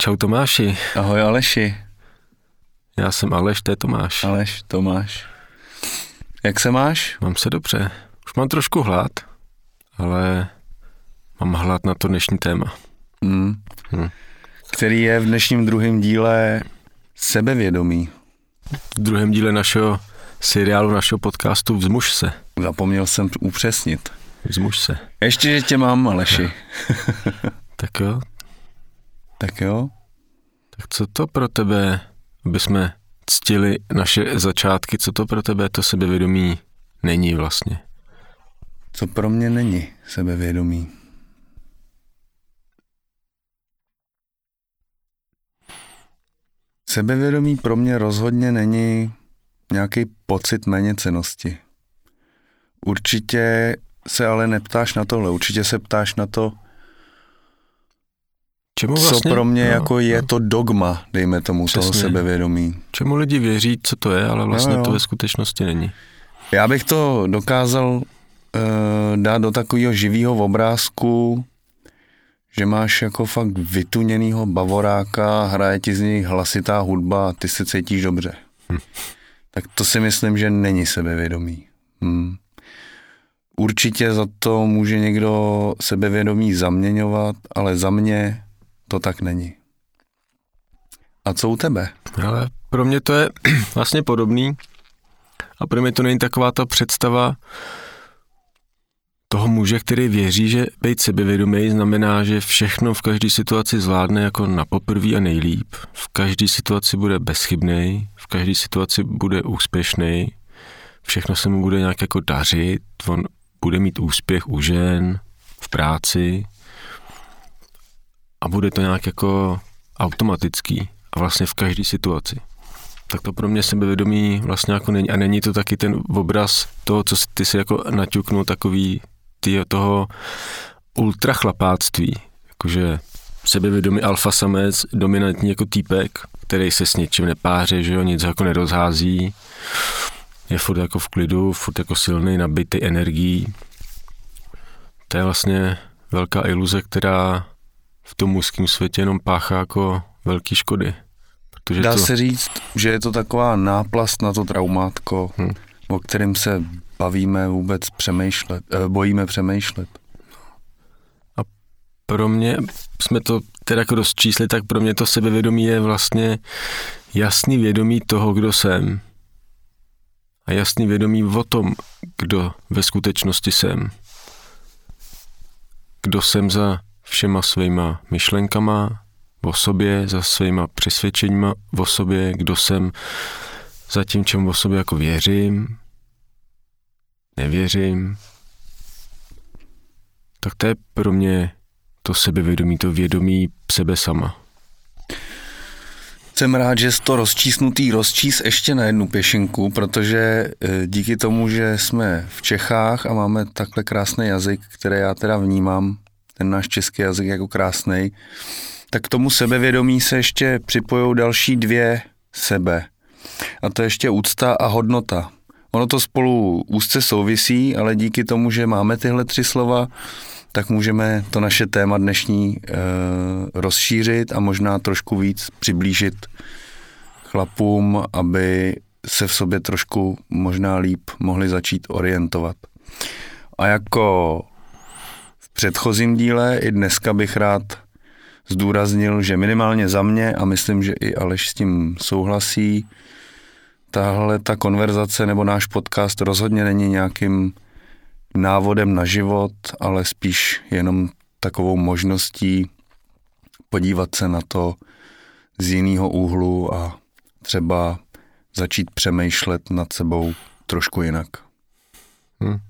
Čau Tomáši. Ahoj Aleši. Já jsem Aleš, to je Tomáš. Aleš, Tomáš. Jak se máš? Mám se dobře. Už mám trošku hlad, ale mám hlad na to dnešní téma. Hmm. Hmm. Který je v dnešním druhém díle sebevědomí. V druhém díle našeho seriálu, našeho podcastu Vzmuž se. Zapomněl jsem upřesnit. Vzmuž se. Ještě, že tě mám, Aleši. tak jo. Tak jo. Tak co to pro tebe, aby jsme ctili naše začátky, co to pro tebe to sebevědomí není vlastně? Co pro mě není sebevědomí? Sebevědomí pro mě rozhodně není nějaký pocit méněcenosti. Určitě se ale neptáš na tohle, určitě se ptáš na to, Čemu vlastně, co pro mě no, jako je no. to dogma, dejme tomu, Přesně. toho sebevědomí. Čemu lidi věří, co to je, ale vlastně no, jo. to ve skutečnosti není. Já bych to dokázal uh, dát do takového živého obrázku, že máš jako fakt vytuněnýho bavoráka, hraje ti z něj hlasitá hudba a ty se cítíš dobře. Hm. Tak to si myslím, že není sebevědomí. Hm. Určitě za to může někdo sebevědomí zaměňovat, ale za mě to tak není. A co u tebe? Ale pro mě to je vlastně podobný a pro mě to není taková ta představa toho muže, který věří, že být sebevědomý znamená, že všechno v každé situaci zvládne jako na poprví a nejlíp. V každé situaci bude bezchybný, v každé situaci bude úspěšný, všechno se mu bude nějak jako dařit, on bude mít úspěch u žen, v práci, a bude to nějak jako automatický a vlastně v každé situaci. Tak to pro mě sebevědomí vlastně jako není. A není to taky ten obraz toho, co ty si jako naťuknul, takový ty, toho ultrachlapáctví. Jakože sebevědomý alfa samec, dominantní jako týpek, který se s něčím nepáře, že jo, nic jako nerozhází, je furt jako v klidu, furt jako silný, nabitý energií. To je vlastně velká iluze, která v tom mužském světě jenom páchá jako velký škody. Protože Dá to... se říct, že je to taková náplast na to traumátko, hmm. o kterém se bavíme vůbec přemýšlet, eh, bojíme přemýšlet. A pro mě, jsme to teda jako dost čísli, tak pro mě to sebevědomí je vlastně jasný vědomí toho, kdo jsem. A jasný vědomí o tom, kdo ve skutečnosti jsem. Kdo jsem za všema svýma myšlenkama o sobě, za svýma přesvědčeníma o sobě, kdo jsem, za tím, čemu o sobě jako věřím, nevěřím. Tak to je pro mě to sebevědomí, to vědomí sebe sama. Jsem rád, že jsi to rozčísnutý rozčís ještě na jednu pěšinku, protože e, díky tomu, že jsme v Čechách a máme takhle krásný jazyk, který já teda vnímám ten náš český jazyk jako krásný, tak k tomu sebevědomí se ještě připojují další dvě sebe. A to je ještě úcta a hodnota. Ono to spolu úzce souvisí, ale díky tomu, že máme tyhle tři slova, tak můžeme to naše téma dnešní e, rozšířit a možná trošku víc přiblížit chlapům, aby se v sobě trošku možná líp mohli začít orientovat. A jako předchozím díle. I dneska bych rád zdůraznil, že minimálně za mě, a myslím, že i Aleš s tím souhlasí, tahle ta konverzace nebo náš podcast rozhodně není nějakým návodem na život, ale spíš jenom takovou možností podívat se na to z jiného úhlu a třeba začít přemýšlet nad sebou trošku jinak. Hmm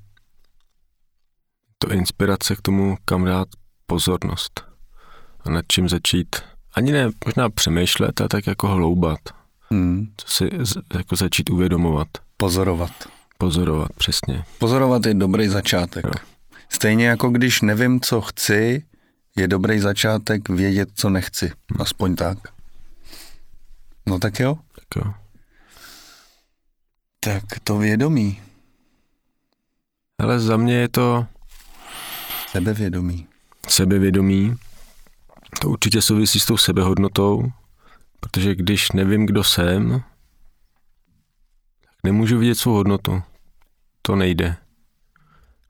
to inspirace k tomu, kam dát pozornost a nad čím začít, ani ne možná přemýšlet, a tak jako hloubat. Hmm. Co si jako začít uvědomovat. Pozorovat. Pozorovat, přesně. Pozorovat je dobrý začátek. Jo. Stejně jako když nevím, co chci, je dobrý začátek vědět, co nechci. Hmm. Aspoň tak. No tak jo. Tak jo. Tak to vědomí. Ale za mě je to Sebevědomí. Sebevědomí To určitě souvisí s tou sebehodnotou, protože když nevím, kdo jsem, tak nemůžu vidět svou hodnotu. To nejde.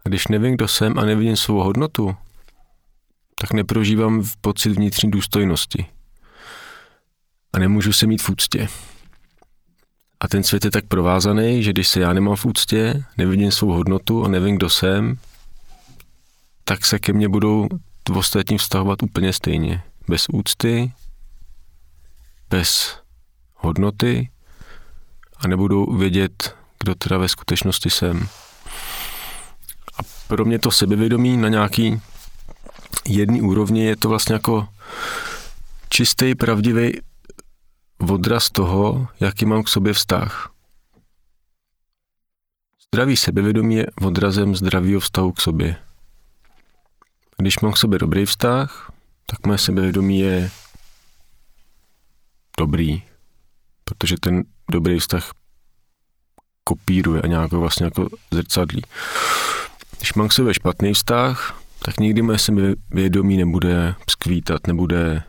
A když nevím, kdo jsem a nevidím svou hodnotu, tak neprožívám pocit vnitřní důstojnosti. A nemůžu se mít v úctě. A ten svět je tak provázaný, že když se já nemám v úctě, nevidím svou hodnotu a nevím, kdo jsem, tak se ke mně budou v ostatním vztahovat úplně stejně. Bez úcty, bez hodnoty a nebudou vědět, kdo teda ve skutečnosti jsem. A pro mě to sebevědomí na nějaký jedný úrovni je to vlastně jako čistý, pravdivý odraz toho, jaký mám k sobě vztah. Zdravý sebevědomí je odrazem zdravého vztahu k sobě. Když mám k sobě dobrý vztah, tak moje sebevědomí je dobrý, protože ten dobrý vztah kopíruje a nějak vlastně jako zrcadlí. Když mám k sobě špatný vztah, tak nikdy moje sebevědomí nebude skvítat, nebude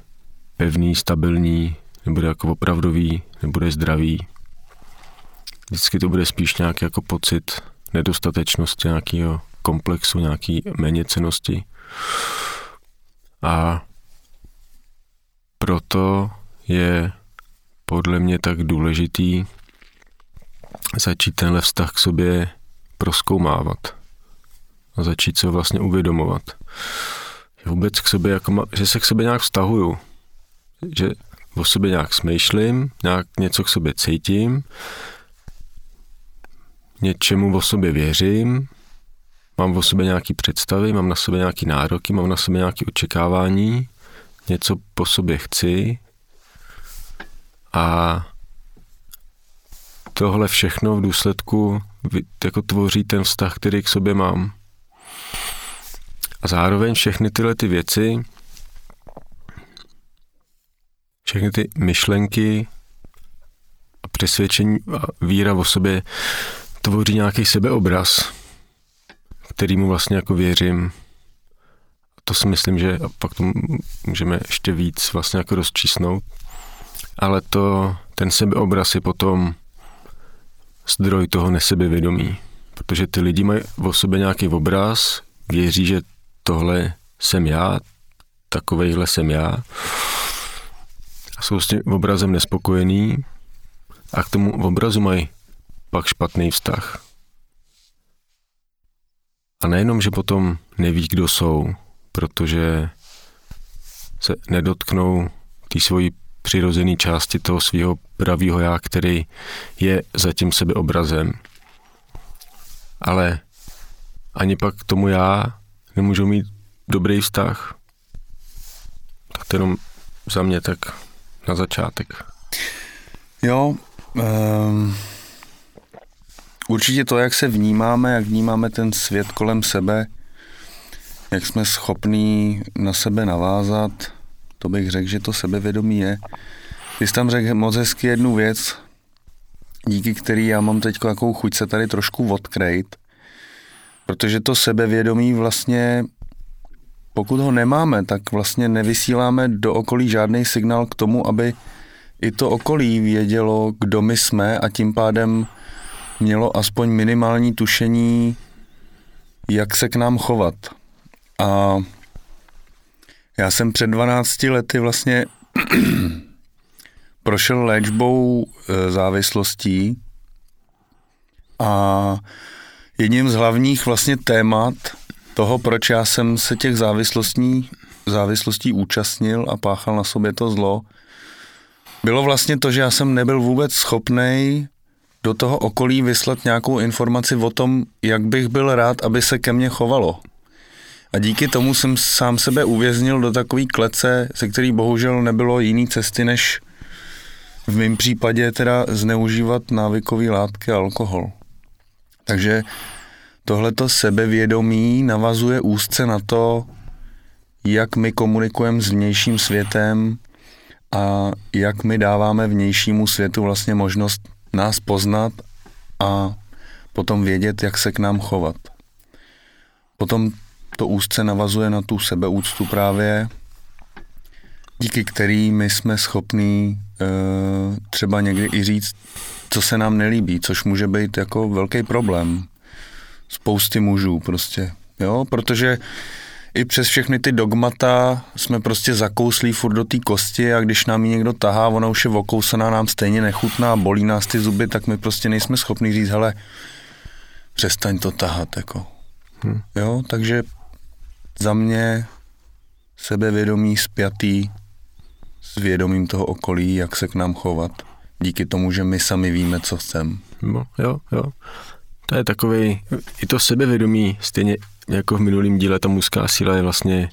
pevný, stabilní, nebude jako opravdový, nebude zdravý. Vždycky to bude spíš nějaký jako pocit nedostatečnosti, nějakého komplexu, nějaký méněcenosti. A proto je podle mě tak důležitý začít tenhle vztah k sobě proskoumávat a začít se vlastně uvědomovat. Že vůbec k sobě, jako, že se k sobě nějak vztahuju, že o sobě nějak smýšlím, nějak něco k sobě cítím, něčemu o sobě věřím, mám o sobě nějaké představy, mám na sobě nějaké nároky, mám na sobě nějaké očekávání, něco po sobě chci a tohle všechno v důsledku jako tvoří ten vztah, který k sobě mám. A zároveň všechny tyhle ty věci, všechny ty myšlenky a přesvědčení a víra o sobě tvoří nějaký sebeobraz, kterýmu vlastně jako věřím. To si myslím, že a pak to můžeme ještě víc vlastně jako rozčísnout. Ale to, ten sebeobraz je potom zdroj toho nesebevědomí. Protože ty lidi mají o sobě nějaký obraz, věří, že tohle jsem já, takovejhle jsem já. A jsou s tím obrazem nespokojený a k tomu obrazu mají pak špatný vztah. A nejenom, že potom neví, kdo jsou, protože se nedotknou té svojí přirozené části toho svého pravého já, který je zatím sebeobrazem. Ale ani pak k tomu já nemůžou mít dobrý vztah. Tak to jenom za mě tak na začátek. Jo, um, určitě to, jak se vnímáme, jak vnímáme ten svět kolem sebe, jak jsme schopní na sebe navázat, to bych řekl, že to sebevědomí je. Ty jsi tam řekl moc hezky jednu věc, díky který já mám teď jakou chuť se tady trošku odkrejt, protože to sebevědomí vlastně, pokud ho nemáme, tak vlastně nevysíláme do okolí žádný signál k tomu, aby i to okolí vědělo, kdo my jsme a tím pádem mělo aspoň minimální tušení, jak se k nám chovat. A já jsem před 12 lety vlastně prošel léčbou e, závislostí a jedním z hlavních vlastně témat toho, proč já jsem se těch závislostí, závislostí účastnil a páchal na sobě to zlo, bylo vlastně to, že já jsem nebyl vůbec schopný do toho okolí vyslat nějakou informaci o tom, jak bych byl rád, aby se ke mně chovalo. A díky tomu jsem sám sebe uvěznil do takové klece, se který bohužel nebylo jiný cesty, než v mém případě teda zneužívat návykové látky a alkohol. Takže tohleto sebevědomí navazuje úzce na to, jak my komunikujeme s vnějším světem a jak my dáváme vnějšímu světu vlastně možnost nás poznat a potom vědět, jak se k nám chovat. Potom to úzce navazuje na tu sebeúctu právě díky který my jsme schopní uh, třeba někdy i říct, co se nám nelíbí, což může být jako velký problém. Spousty mužů prostě, jo, protože i přes všechny ty dogmata jsme prostě zakouslí furt do té kosti a když nám ji někdo tahá, ona už je okousaná, nám stejně nechutná, bolí nás ty zuby, tak my prostě nejsme schopni říct, hele, přestaň to tahat, jako. Hmm. Jo, takže za mě sebevědomí spjatý s vědomím toho okolí, jak se k nám chovat. Díky tomu, že my sami víme, co chceme. No, jo, jo. To je takový, i to sebevědomí, stejně jako v minulém díle, ta mužská síla je vlastně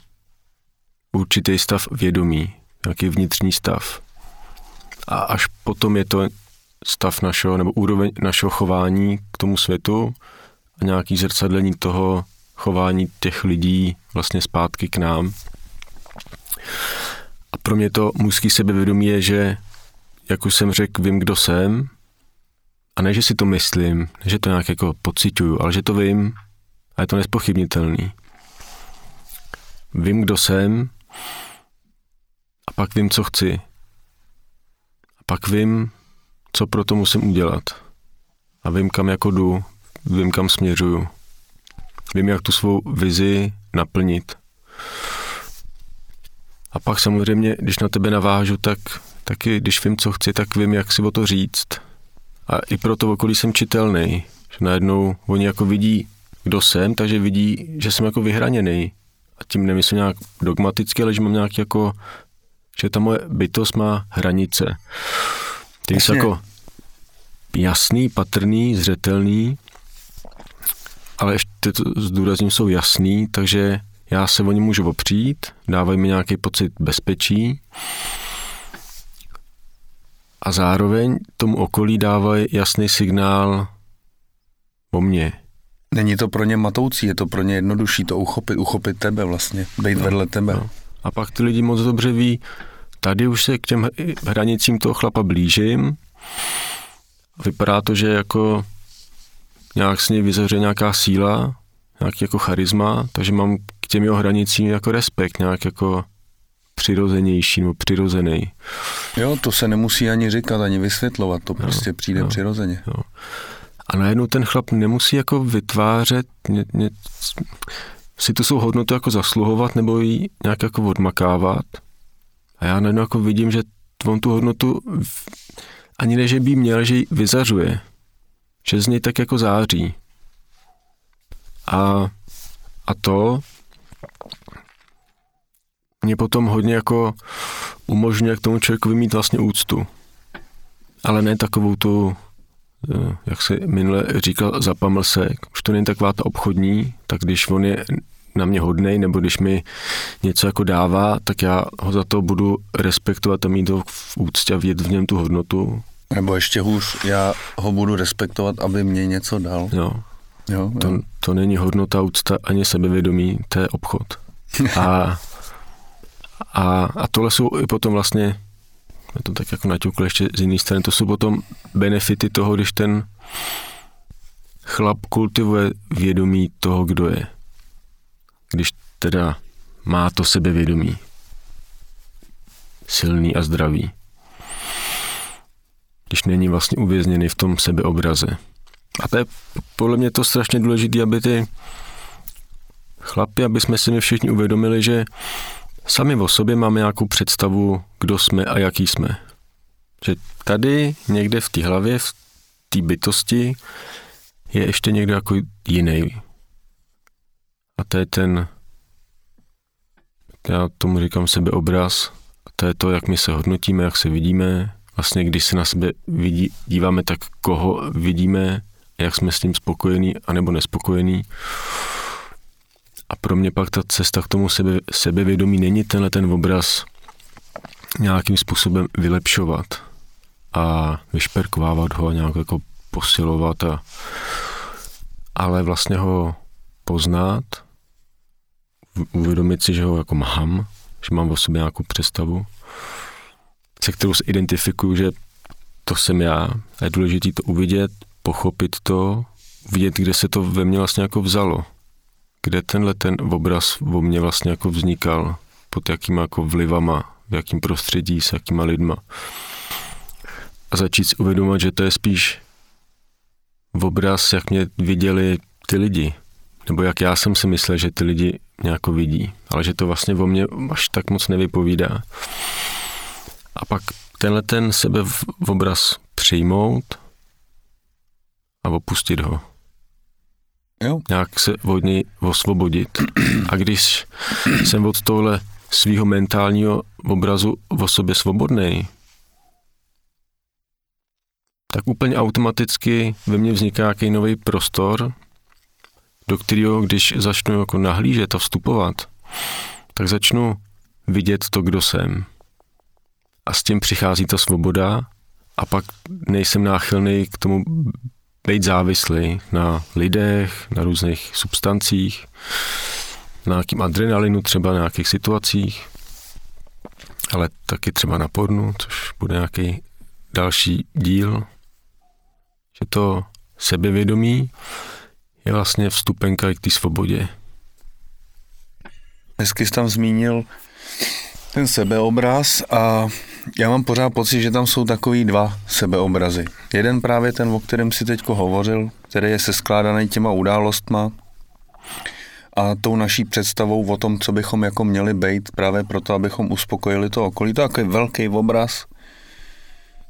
určitý stav vědomí, nějaký vnitřní stav. A až potom je to stav našeho, nebo úroveň našeho chování k tomu světu a nějaký zrcadlení toho chování těch lidí vlastně zpátky k nám. A pro mě to mužský sebevědomí je, že, jak už jsem řekl, vím, kdo jsem, a ne, že si to myslím, ne, že to nějak jako pocituju, ale že to vím a je to nespochybnitelný. Vím, kdo jsem a pak vím, co chci. A pak vím, co pro to musím udělat. A vím, kam jako jdu, vím, kam směřuju. Vím, jak tu svou vizi naplnit. A pak samozřejmě, když na tebe navážu, tak taky, když vím, co chci, tak vím, jak si o to říct. A i pro to okolí jsem čitelný. Že najednou oni jako vidí, kdo jsem, takže vidí, že jsem jako vyhraněný. A tím nemyslím nějak dogmaticky, ale že mám nějak jako, že ta moje bytost má hranice. Ty jsou jako jasný, patrný, zřetelný, ale ještě to zdůrazním, jsou jasný, takže já se o ně můžu opřít, dávají mi nějaký pocit bezpečí a zároveň tomu okolí dávají jasný signál o mně. Není to pro ně matoucí, je to pro ně jednodušší to uchopit, uchopit tebe vlastně, být no, vedle tebe. No. A pak ty lidi moc dobře ví, tady už se k těm hranicím toho chlapa blížím, vypadá to, že jako nějak s něj vyzaře nějaká síla, nějaký jako charisma, takže mám k těm jeho hranicím jako respekt, nějak jako přirozenější nebo přirozený. Jo, to se nemusí ani říkat, ani vysvětlovat, to prostě přijde jo, přirozeně. Jo. A najednou ten chlap nemusí jako vytvářet, ně, ně, si tu svou hodnotu jako zasluhovat nebo ji nějak jako odmakávat. A já najednou jako vidím, že on tu hodnotu ani ne, že by měl, že ji vyzařuje. Že z něj tak jako září. A, a to mě potom hodně jako umožňuje k tomu člověku mít vlastně úctu. Ale ne takovou tu, jak se minule říkal, zapamlsek. Už to není taková ta obchodní, tak když on je na mě hodnej, nebo když mi něco jako dává, tak já ho za to budu respektovat a mít ho v úctě a vidět v něm tu hodnotu. Nebo ještě hůř, já ho budu respektovat, aby mě něco dal. Jo. jo, to, jo. to není hodnota, úcta ani sebevědomí, to je obchod. A, a, a tohle jsou i potom vlastně, já to tak jako naťukl ještě z jiné strany, to jsou potom benefity toho, když ten chlap kultivuje vědomí toho, kdo je. Když teda má to sebevědomí. Silný a zdravý když není vlastně uvězněný v tom sebeobraze. A to je podle mě to strašně důležité, aby ty chlapi, aby jsme si my všichni uvědomili, že sami o sobě máme nějakou představu, kdo jsme a jaký jsme. Že tady někde v té hlavě, v té bytosti je ještě někdo jako jiný. A to je ten, já tomu říkám sebeobraz, a to je to, jak my se hodnotíme, jak se vidíme, vlastně když se na sebe vidí, díváme, tak koho vidíme, jak jsme s tím spokojení anebo nespokojení. A pro mě pak ta cesta k tomu sebe, sebevědomí není tenhle ten obraz nějakým způsobem vylepšovat a vyšperkovávat ho a nějak jako posilovat, a, ale vlastně ho poznat, uvědomit si, že ho jako mám, že mám o sobě nějakou představu se kterou se identifikuju, že to jsem já. A je důležité to uvidět, pochopit to, vidět, kde se to ve mně vlastně jako vzalo. Kde tenhle ten obraz o mně vlastně jako vznikal, pod jakýma jako vlivama v jakým prostředí, s jakýma lidma. A začít si uvědomovat, že to je spíš obraz, jak mě viděli ty lidi, nebo jak já jsem si myslel, že ty lidi nějak vidí, ale že to vlastně o mě až tak moc nevypovídá. A pak tenhle ten sebe v obraz přijmout a opustit ho. Jo. Nějak se od něj osvobodit. A když jsem od tohle svého mentálního obrazu o sobě svobodný, tak úplně automaticky ve mně vzniká nějaký nový prostor, do kterého, když začnu jako nahlížet a vstupovat, tak začnu vidět to, kdo jsem. A s tím přichází ta svoboda a pak nejsem náchylný k tomu být závislý na lidech, na různých substancích, na nějakým adrenalinu třeba, na nějakých situacích, ale taky třeba na pornu, což bude nějaký další díl, že to sebevědomí je vlastně vstupenka k té svobodě. Hezky jsi tam zmínil ten sebeobraz a já mám pořád pocit, že tam jsou takový dva sebeobrazy. Jeden právě ten, o kterém si teď hovořil, který je seskládaný těma událostma a tou naší představou o tom, co bychom jako měli být právě proto, abychom uspokojili to okolí. To je takový velký obraz,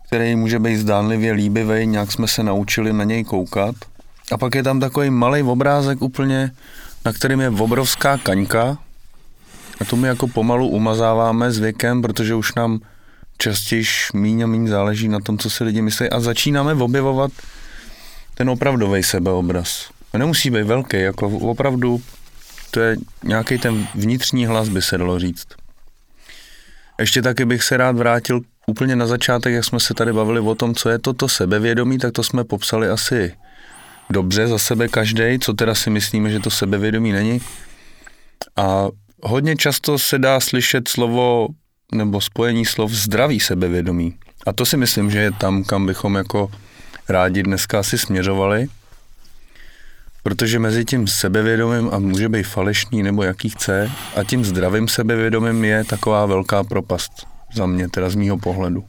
který může být zdánlivě líbivý, nějak jsme se naučili na něj koukat. A pak je tam takový malý obrázek úplně, na kterým je obrovská kaňka, a to my jako pomalu umazáváme s věkem, protože už nám častěji míň a míň záleží na tom, co si lidi myslí a začínáme objevovat ten opravdový sebeobraz. A nemusí být velký, jako opravdu to je nějaký ten vnitřní hlas, by se dalo říct. Ještě taky bych se rád vrátil úplně na začátek, jak jsme se tady bavili o tom, co je toto sebevědomí, tak to jsme popsali asi dobře za sebe každý, co teda si myslíme, že to sebevědomí není. A hodně často se dá slyšet slovo nebo spojení slov zdravý sebevědomí. A to si myslím, že je tam, kam bychom jako rádi dneska asi směřovali. Protože mezi tím sebevědomím a může být falešný nebo jaký chce a tím zdravým sebevědomím je taková velká propast za mě, teda z mýho pohledu.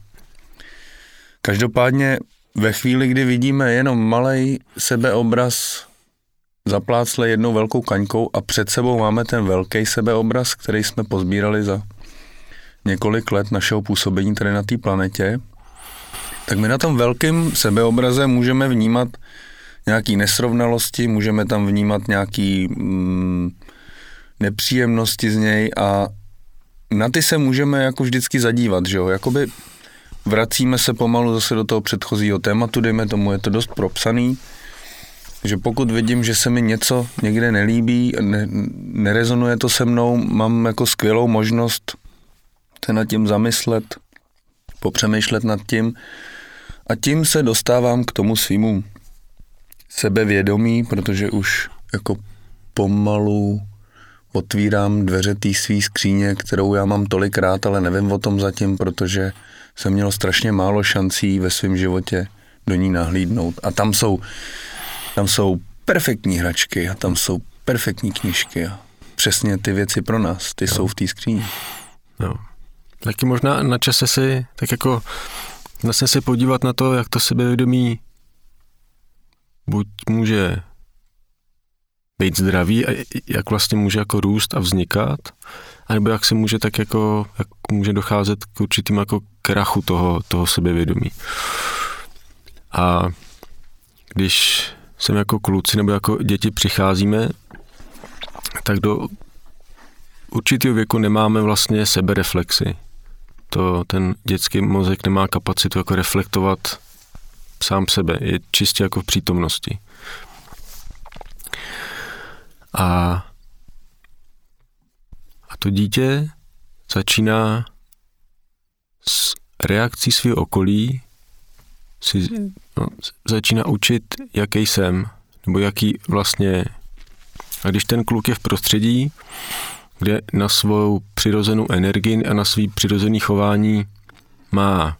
Každopádně ve chvíli, kdy vidíme jenom malý sebeobraz zaplácle jednou velkou kaňkou a před sebou máme ten velký sebeobraz, který jsme pozbírali za několik let našeho působení tady na té planetě, tak my na tom velkém sebeobraze můžeme vnímat nějaké nesrovnalosti, můžeme tam vnímat nějaké mm, nepříjemnosti z něj a na ty se můžeme jako vždycky zadívat, že jo, jakoby vracíme se pomalu zase do toho předchozího tématu, dejme tomu, je to dost propsaný, že pokud vidím, že se mi něco někde nelíbí, ne, nerezonuje to se mnou, mám jako skvělou možnost se nad tím zamyslet, popřemýšlet nad tím a tím se dostávám k tomu svýmu sebevědomí, protože už jako pomalu otvírám dveře té svý skříně, kterou já mám tolikrát, ale nevím o tom zatím, protože jsem měl strašně málo šancí ve svém životě do ní nahlídnout. A tam jsou, tam jsou perfektní hračky a tam jsou perfektní knížky a přesně ty věci pro nás, ty jo. jsou v té skříni. Jo. Taky možná na čase si tak jako vlastně se podívat na to, jak to sebevědomí buď může být zdravý a jak vlastně může jako růst a vznikat, anebo jak se může tak jako, jak může docházet k určitým jako krachu toho, toho sebevědomí. A když sem jako kluci nebo jako děti přicházíme, tak do určitého věku nemáme vlastně sebereflexy to ten dětský mozek nemá kapacitu jako reflektovat sám sebe, je čistě jako v přítomnosti. A, a to dítě začíná s reakcí svého okolí si no, začíná učit, jaký jsem, nebo jaký vlastně. A když ten kluk je v prostředí, kde na svou přirozenou energii a na svý přirozený chování má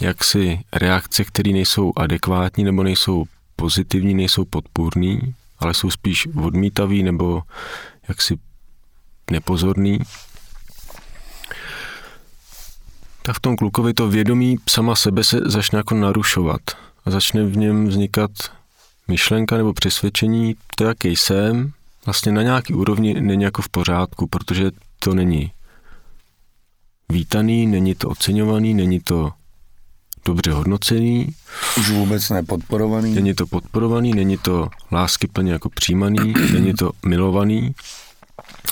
jaksi reakce, které nejsou adekvátní nebo nejsou pozitivní, nejsou podpůrný, ale jsou spíš odmítavý nebo jaksi nepozorný, tak v tom klukovi to vědomí sama sebe se začne jako narušovat a začne v něm vznikat myšlenka nebo přesvědčení, to, jaký jsem, vlastně na nějaký úrovni není jako v pořádku, protože to není vítaný, není to oceňovaný, není to dobře hodnocený. Už vůbec nepodporovaný. Není to podporovaný, není to láskyplně jako přijímaný, není to milovaný,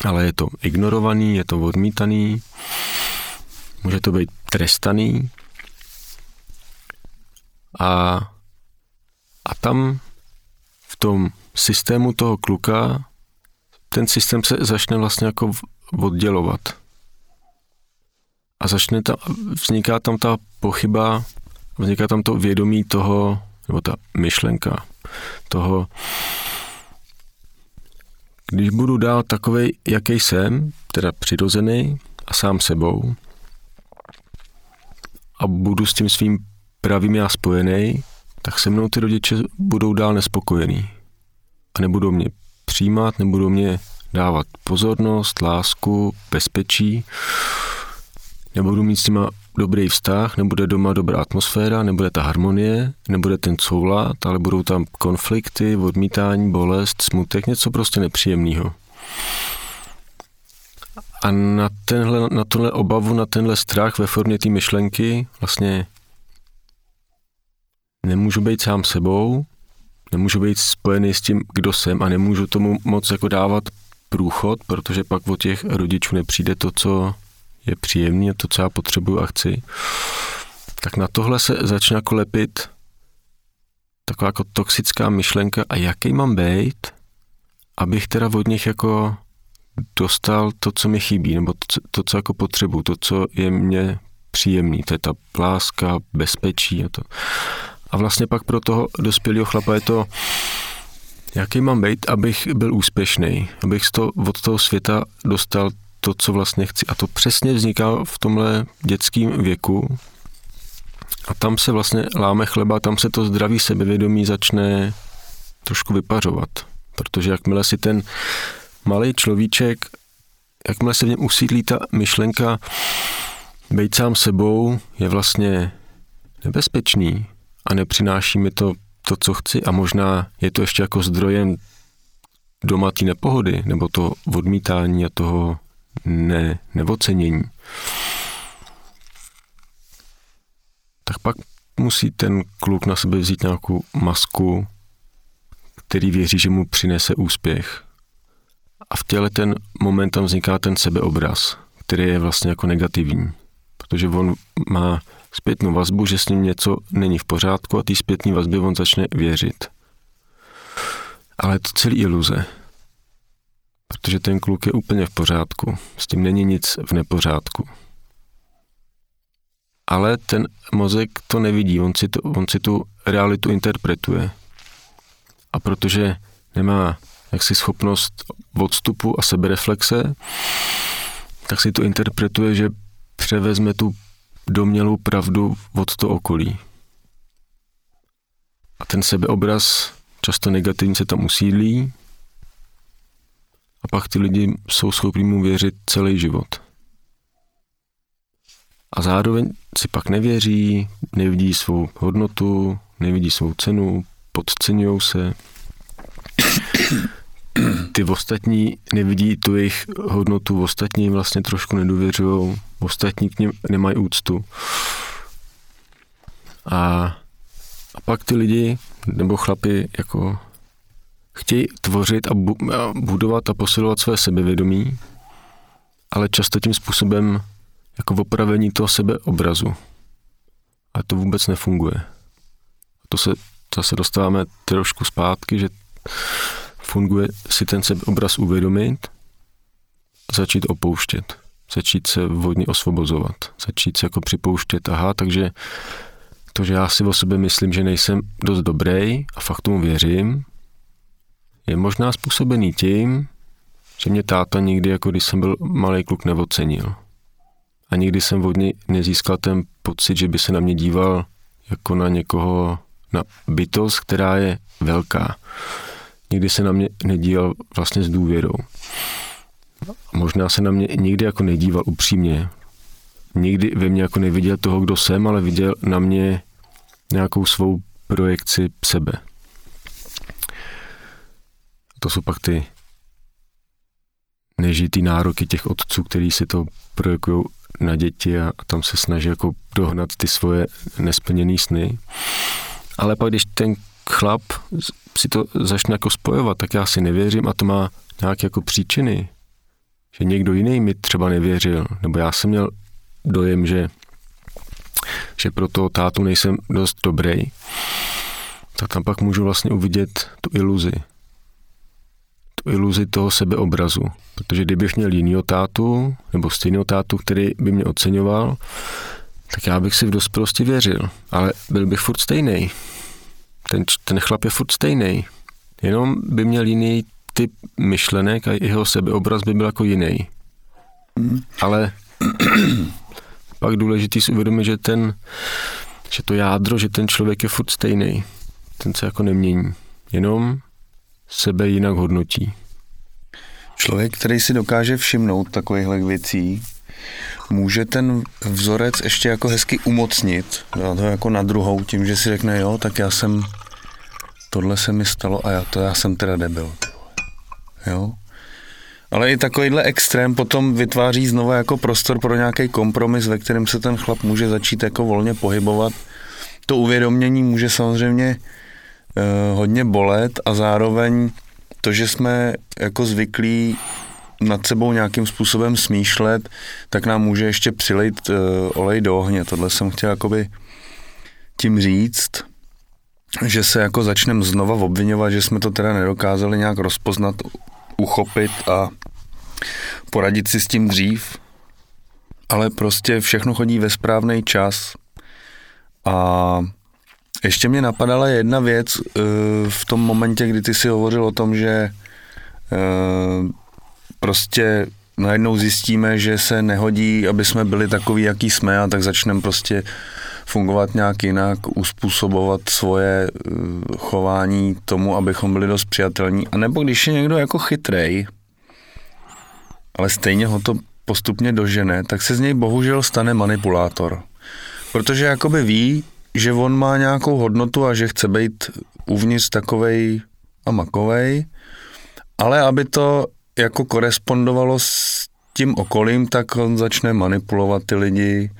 ale je to ignorovaný, je to odmítaný, může to být trestaný. A, a tam v tom systému toho kluka ten systém se začne vlastně jako oddělovat. A začne ta, vzniká tam ta pochyba, vzniká tam to vědomí toho, nebo ta myšlenka toho, když budu dál takový, jaký jsem, teda přirozený a sám sebou, a budu s tím svým pravým já spojený, tak se mnou ty rodiče budou dál nespokojení. A nebudou mě přijímat, nebudou mě dávat pozornost, lásku, bezpečí, nebudu mít s nima dobrý vztah, nebude doma dobrá atmosféra, nebude ta harmonie, nebude ten soulad, ale budou tam konflikty, odmítání, bolest, smutek, něco prostě nepříjemného. A na, tenhle, na tohle obavu, na tenhle strach ve formě té myšlenky vlastně nemůžu být sám sebou, nemůžu být spojený s tím, kdo jsem a nemůžu tomu moc jako dávat průchod, protože pak od těch rodičů nepřijde to, co je příjemné, to, co já potřebuju a chci. Tak na tohle se začne jako lepit taková jako toxická myšlenka a jaký mám být, abych teda od nich jako dostal to, co mi chybí, nebo to, to co jako potřebuju, to, co je mně příjemný, to je ta pláska, bezpečí a to. A vlastně pak pro toho dospělého chlapa je to, jaký mám být, abych byl úspěšný, abych to, od toho světa dostal to, co vlastně chci. A to přesně vzniká v tomhle dětském věku. A tam se vlastně láme chleba, tam se to zdraví sebevědomí začne trošku vypařovat. Protože jakmile si ten malý človíček, jakmile se v něm usídlí ta myšlenka být sám sebou, je vlastně nebezpečný a nepřináší mi to to, co chci a možná je to ještě jako zdrojem doma té nepohody nebo to odmítání a toho ne, neocenění. Tak pak musí ten kluk na sebe vzít nějakou masku, který věří, že mu přinese úspěch. A v těle ten moment tam vzniká ten sebeobraz, který je vlastně jako negativní. Protože on má zpětnou vazbu, že s ním něco není v pořádku a té zpětné vazby on začne věřit. Ale je to celý iluze. Protože ten kluk je úplně v pořádku. S tím není nic v nepořádku. Ale ten mozek to nevidí, on si, to, on si tu realitu interpretuje. A protože nemá jaksi schopnost odstupu a sebereflexe, tak si to interpretuje, že převezme tu domělou pravdu od to okolí. A ten sebeobraz často negativně se tam usídlí a pak ty lidi jsou schopni mu věřit celý život. A zároveň si pak nevěří, nevidí svou hodnotu, nevidí svou cenu, podceňují se. Ty ostatní nevidí tu jejich hodnotu, ostatní vlastně trošku nedůvěřují, ostatní k ním nemají úctu. A, a pak ty lidi nebo chlapi jako chtějí tvořit a, bu- a budovat a posilovat své sebevědomí, ale často tím způsobem jako opravení toho sebeobrazu. A to vůbec nefunguje. A to se zase dostáváme trošku zpátky, že funguje si ten sebeobraz uvědomit, začít opouštět, začít se vodně osvobozovat, začít se jako připouštět, aha, takže to, že já si o sobě myslím, že nejsem dost dobrý a fakt tomu věřím, je možná způsobený tím, že mě táta nikdy, jako když jsem byl malý kluk, neocenil. A nikdy jsem od něj nezískal ten pocit, že by se na mě díval jako na někoho, na bytost, která je velká. Nikdy se na mě nedíval vlastně s důvěrou. Možná se na mě nikdy jako nedíval upřímně. nikdy ve mně jako neviděl toho, kdo jsem, ale viděl na mě nějakou svou projekci sebe. To jsou pak ty nežitý nároky těch otců, který si to projekují na děti a tam se snaží jako dohnat ty svoje nesplněné sny. Ale pak, když ten chlap si to začne jako spojovat, tak já si nevěřím a to má nějaké jako příčiny. Že někdo jiný mi třeba nevěřil, nebo já jsem měl dojem, že, že pro toho tátu nejsem dost dobrý, tak tam pak můžu vlastně uvidět tu iluzi. Tu iluzi toho sebeobrazu. Protože kdybych měl jinýho tátu, nebo stejného tátu, který by mě oceňoval, tak já bych si v dospělosti věřil. Ale byl bych furt stejný. Ten, ten chlap je furt stejný. Jenom by měl jiný typ myšlenek a jeho sebeobraz by byl jako jiný. Mm. Ale pak důležitý si uvědomit, že ten, že to jádro, že ten člověk je furt stejný. Ten se jako nemění. Jenom sebe jinak hodnotí. Člověk, který si dokáže všimnout takovýchhle věcí, může ten vzorec ještě jako hezky umocnit, dát to jako na druhou, tím, že si řekne, jo, tak já jsem, tohle se mi stalo a já, to já jsem teda debil. Jo? Ale i takovýhle extrém potom vytváří znovu jako prostor pro nějaký kompromis, ve kterém se ten chlap může začít jako volně pohybovat. To uvědomění může samozřejmě eh, hodně bolet a zároveň to, že jsme jako zvyklí nad sebou nějakým způsobem smýšlet, tak nám může ještě přilejt uh, olej do ohně. Tohle jsem chtěl jakoby tím říct, že se jako začneme znova obvinovat, že jsme to teda nedokázali nějak rozpoznat, uchopit a poradit si s tím dřív, ale prostě všechno chodí ve správný čas. A ještě mě napadala jedna věc uh, v tom momentě, kdy ty si hovořil o tom, že uh, prostě najednou zjistíme, že se nehodí, aby jsme byli takový, jaký jsme a tak začneme prostě fungovat nějak jinak, uspůsobovat svoje uh, chování tomu, abychom byli dost přijatelní. A nebo když je někdo jako chytrej, ale stejně ho to postupně dožene, tak se z něj bohužel stane manipulátor. Protože jakoby ví, že on má nějakou hodnotu a že chce být uvnitř takovej a makovej, ale aby to jako korespondovalo s tím okolím, tak on začne manipulovat ty lidi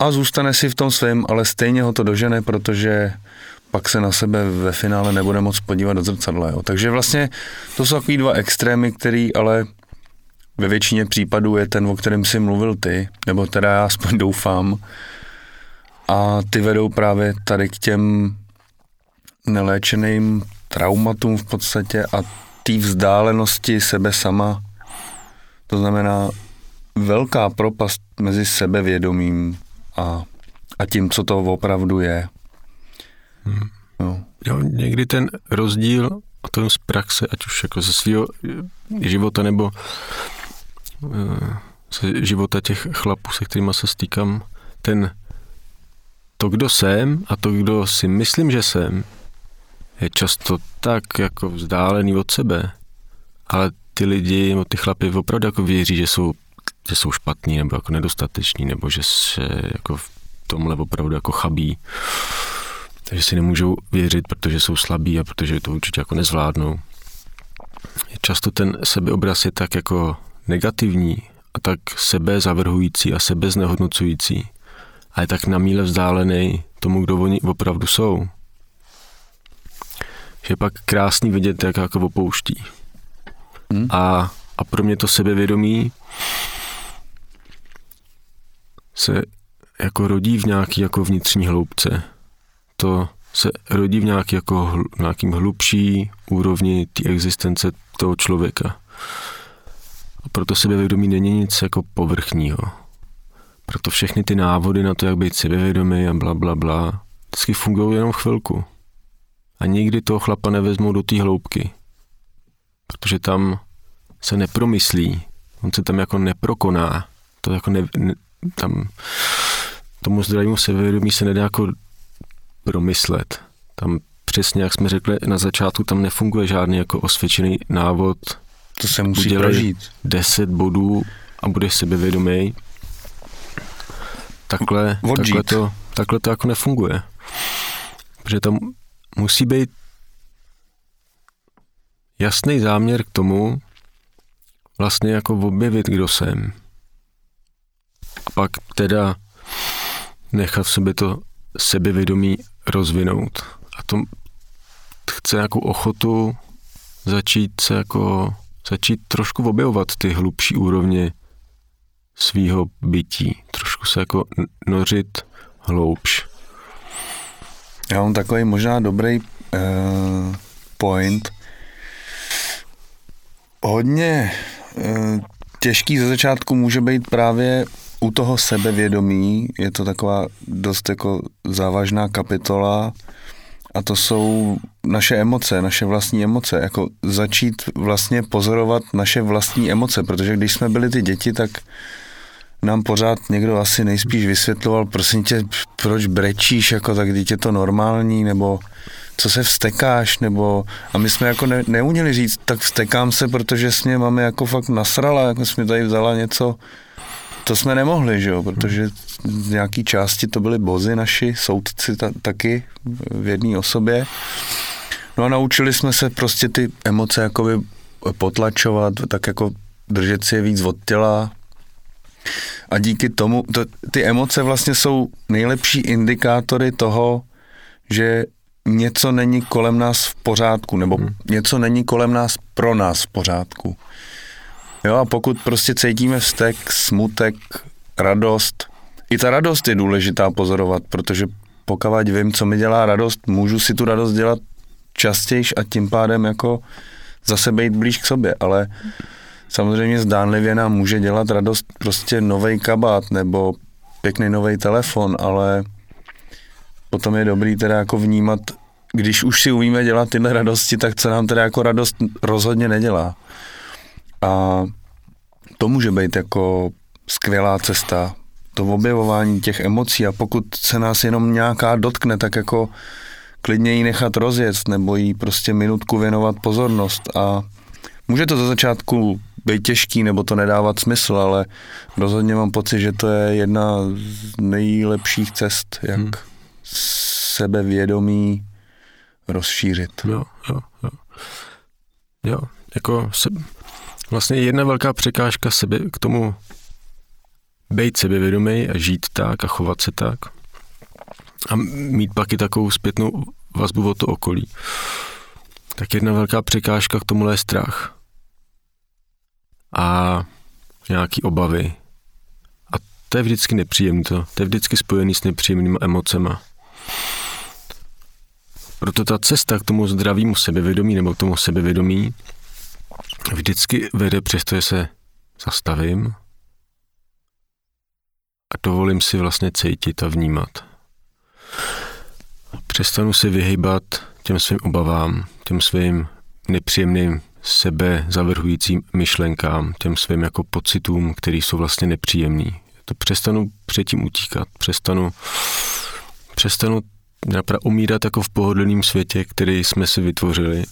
a zůstane si v tom svém, ale stejně ho to dožene, protože pak se na sebe ve finále nebude moc podívat do zrcadla. Jo. Takže vlastně to jsou takový dva extrémy, který ale ve většině případů je ten, o kterém si mluvil ty, nebo teda já aspoň doufám, a ty vedou právě tady k těm neléčeným traumatům v podstatě a té vzdálenosti sebe sama. To znamená velká propast mezi sebevědomím a, a tím, co to opravdu je. Hmm. No. Jo, někdy ten rozdíl a to z praxe, ať už jako ze svého života nebo eh, ze života těch chlapů, se kterými se stýkám, ten to, kdo jsem a to, kdo si myslím, že jsem, je často tak jako vzdálený od sebe. Ale ty lidi, ty chlapy opravdu jako věří, že jsou, že jsou špatní nebo jako nedostateční, nebo že se jako v tomhle opravdu jako chabí. Takže si nemůžou věřit, protože jsou slabí a protože to určitě jako nezvládnou. Často ten sebeobraz je tak jako negativní a tak sebe zavrhující a sebe znehodnocující, a je tak na míle vzdálený tomu, kdo oni opravdu jsou. Že je pak krásný vidět, jak jako opouští. Hmm. A, a pro mě to sebevědomí se jako rodí v nějaký jako vnitřní hloubce. To se rodí v nějaký jako hl, nějakým hlubší úrovni té existence toho člověka. A proto sebevědomí není nic jako povrchního. Proto všechny ty návody na to, jak být sebevědomý a bla, bla, bla, vždycky fungují jenom chvilku. A nikdy toho chlapa nevezmou do té hloubky. Protože tam se nepromyslí, on se tam jako neprokoná. To jako ne, ne, tam tomu zdravému sebevědomí se nedá jako promyslet. Tam přesně, jak jsme řekli na začátku, tam nefunguje žádný jako osvědčený návod. To se musí prožít. 10 bodů a budeš sebevědomý takhle, takhle, to, takhle to jako nefunguje. Protože tam musí být jasný záměr k tomu, vlastně jako objevit, kdo jsem. Pak teda nechat v sobě to sebevědomí rozvinout. A to chce jako ochotu začít se jako, začít trošku objevovat ty hlubší úrovně svýho bytí. Trošku se jako nořit hloubš. Já mám takový možná dobrý uh, point. Hodně uh, těžký ze začátku může být právě u toho sebevědomí. Je to taková dost jako závažná kapitola a to jsou naše emoce, naše vlastní emoce. Jako začít vlastně pozorovat naše vlastní emoce, protože když jsme byli ty děti, tak nám pořád někdo asi nejspíš vysvětloval, prosím tě, proč brečíš, jako tak dítě to normální, nebo co se vstekáš, nebo a my jsme jako ne, neuměli říct, tak vstekám se, protože jsme máme jako fakt nasrala, jako jsme tady vzala něco, to jsme nemohli, že jo, protože z nějaký části to byly bozy naši, soudci ta, taky v jedné osobě. No a naučili jsme se prostě ty emoce jakoby potlačovat, tak jako držet si je víc od těla, a díky tomu, to, ty emoce vlastně jsou nejlepší indikátory toho, že něco není kolem nás v pořádku, nebo hmm. něco není kolem nás pro nás v pořádku. Jo, a pokud prostě cítíme vztek, smutek, radost, i ta radost je důležitá pozorovat, protože pokud vím, co mi dělá radost, můžu si tu radost dělat častěji a tím pádem jako zase být blíž k sobě, ale samozřejmě zdánlivě nám může dělat radost prostě nový kabát nebo pěkný nový telefon, ale potom je dobrý teda jako vnímat, když už si umíme dělat tyhle radosti, tak co nám teda jako radost rozhodně nedělá. A to může být jako skvělá cesta, to objevování těch emocí a pokud se nás jenom nějaká dotkne, tak jako klidně ji nechat rozjet nebo jí prostě minutku věnovat pozornost a může to za začátku být těžký nebo to nedávat smysl, ale rozhodně mám pocit, že to je jedna z nejlepších cest, jak hmm. sebevědomí rozšířit. Jo, jo, jo. Jo, jako se, vlastně jedna velká překážka sebe, k tomu být sebevědomý a žít tak a chovat se tak a mít pak i takovou zpětnou vazbu o to okolí. Tak jedna velká překážka k tomu je strach a nějaký obavy. A to je vždycky nepříjemné. To, to je vždycky spojený s nepříjemnými emocema. Proto ta cesta k tomu zdravému sebevědomí nebo k tomu sebevědomí vždycky vede přesto, že se zastavím a dovolím si vlastně cítit a vnímat. Přestanu si vyhýbat těm svým obavám, těm svým nepříjemným sebe zavrhujícím myšlenkám, těm svým jako pocitům, které jsou vlastně nepříjemný. To přestanu předtím utíkat, přestanu, přestanu umírat jako v pohodlném světě, který jsme si vytvořili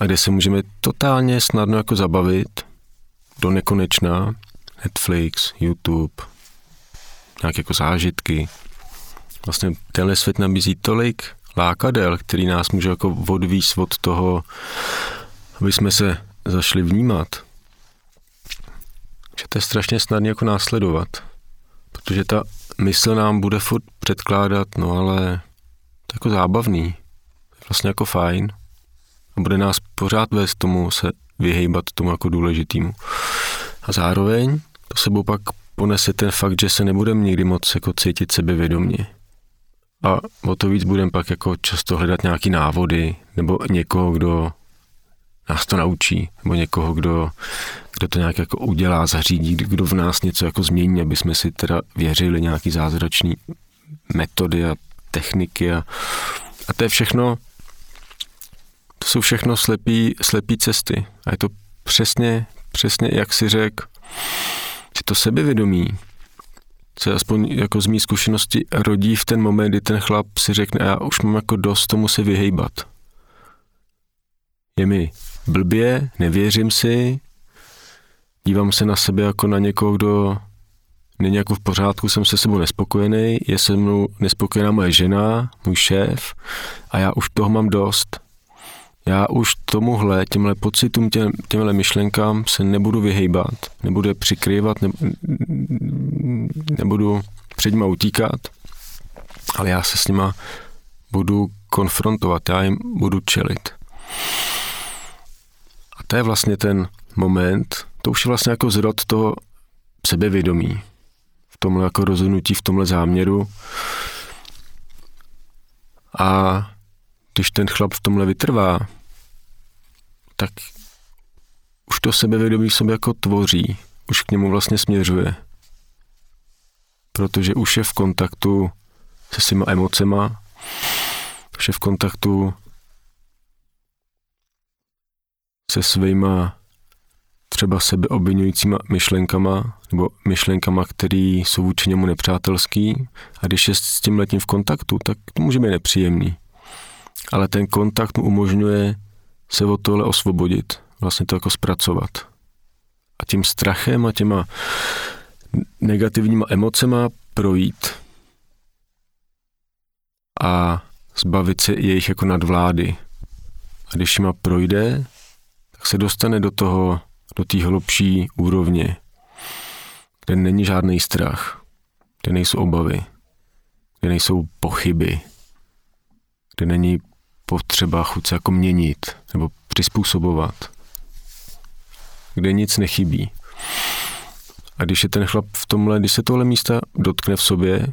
a kde se můžeme totálně snadno jako zabavit do nekonečna. Netflix, YouTube, nějaké jako zážitky. Vlastně tenhle svět nabízí tolik lákadel, který nás může jako odvíst od toho, aby jsme se zašli vnímat, že to je strašně snadné jako následovat, protože ta mysl nám bude furt předkládat, no ale to je jako zábavný, vlastně jako fajn a bude nás pořád vést tomu se vyhejbat tomu jako důležitýmu. A zároveň to sebou pak ponese ten fakt, že se nebudeme nikdy moc jako cítit sebevědomně. A o to víc budeme pak jako často hledat nějaký návody nebo někoho, kdo nás to naučí, nebo někoho, kdo, kdo to nějak jako udělá, zařídí, kdo v nás něco jako změní, aby jsme si teda věřili nějaký zázračný metody a techniky a, a to je všechno, to jsou všechno slepý, slepý cesty a je to přesně, přesně jak si řekl, že to sebevědomí se aspoň jako z mý zkušenosti rodí v ten moment, kdy ten chlap si řekne, já už mám jako dost tomu se vyhejbat. Je mi blbě, nevěřím si, dívám se na sebe jako na někoho, kdo není jako v pořádku, jsem se sebou nespokojený, je se mnou nespokojená moje žena, můj šéf a já už toho mám dost. Já už tomuhle, těmhle pocitům, těm, těmhle myšlenkám se nebudu vyhejbat, nebudu je přikrývat, ne, nebudu před nima utíkat, ale já se s nima budu konfrontovat, já jim budu čelit. A to je vlastně ten moment, to už je vlastně jako zrod toho sebevědomí v tomhle jako rozhodnutí, v tomhle záměru. A když ten chlap v tomhle vytrvá, tak už to sebevědomí sobě jako tvoří, už k němu vlastně směřuje. Protože už je v kontaktu se svýma emocema, už je v kontaktu se svýma třeba sebeobvinujícíma myšlenkama nebo myšlenkama, které jsou vůči němu nepřátelský a když je s tím letím v kontaktu, tak to může být nepříjemný. Ale ten kontakt mu umožňuje se od tohle osvobodit, vlastně to jako zpracovat. A tím strachem a těma negativníma emocema projít a zbavit se jejich jako nadvlády. A když jima projde, tak se dostane do toho do té hlubší úrovně, kde není žádný strach, kde nejsou obavy, kde nejsou pochyby, kde není potřeba chuť se jako měnit nebo přizpůsobovat, kde nic nechybí. A když je ten chlap v tomhle, když se tohle místa dotkne v sobě,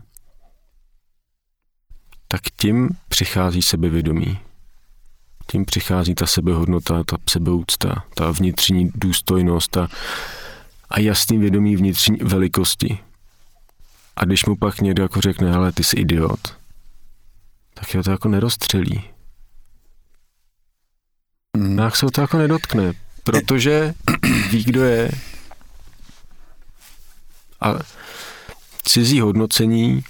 tak tím přichází sebevědomí tím přichází ta sebehodnota, ta sebeúcta, ta vnitřní důstojnost a, a jasný vědomí vnitřní velikosti. A když mu pak někdo jako řekne, ale ty jsi idiot, tak je to jako nerozstřelí. Mm. Jak se to jako nedotkne, protože ví, kdo je. A cizí hodnocení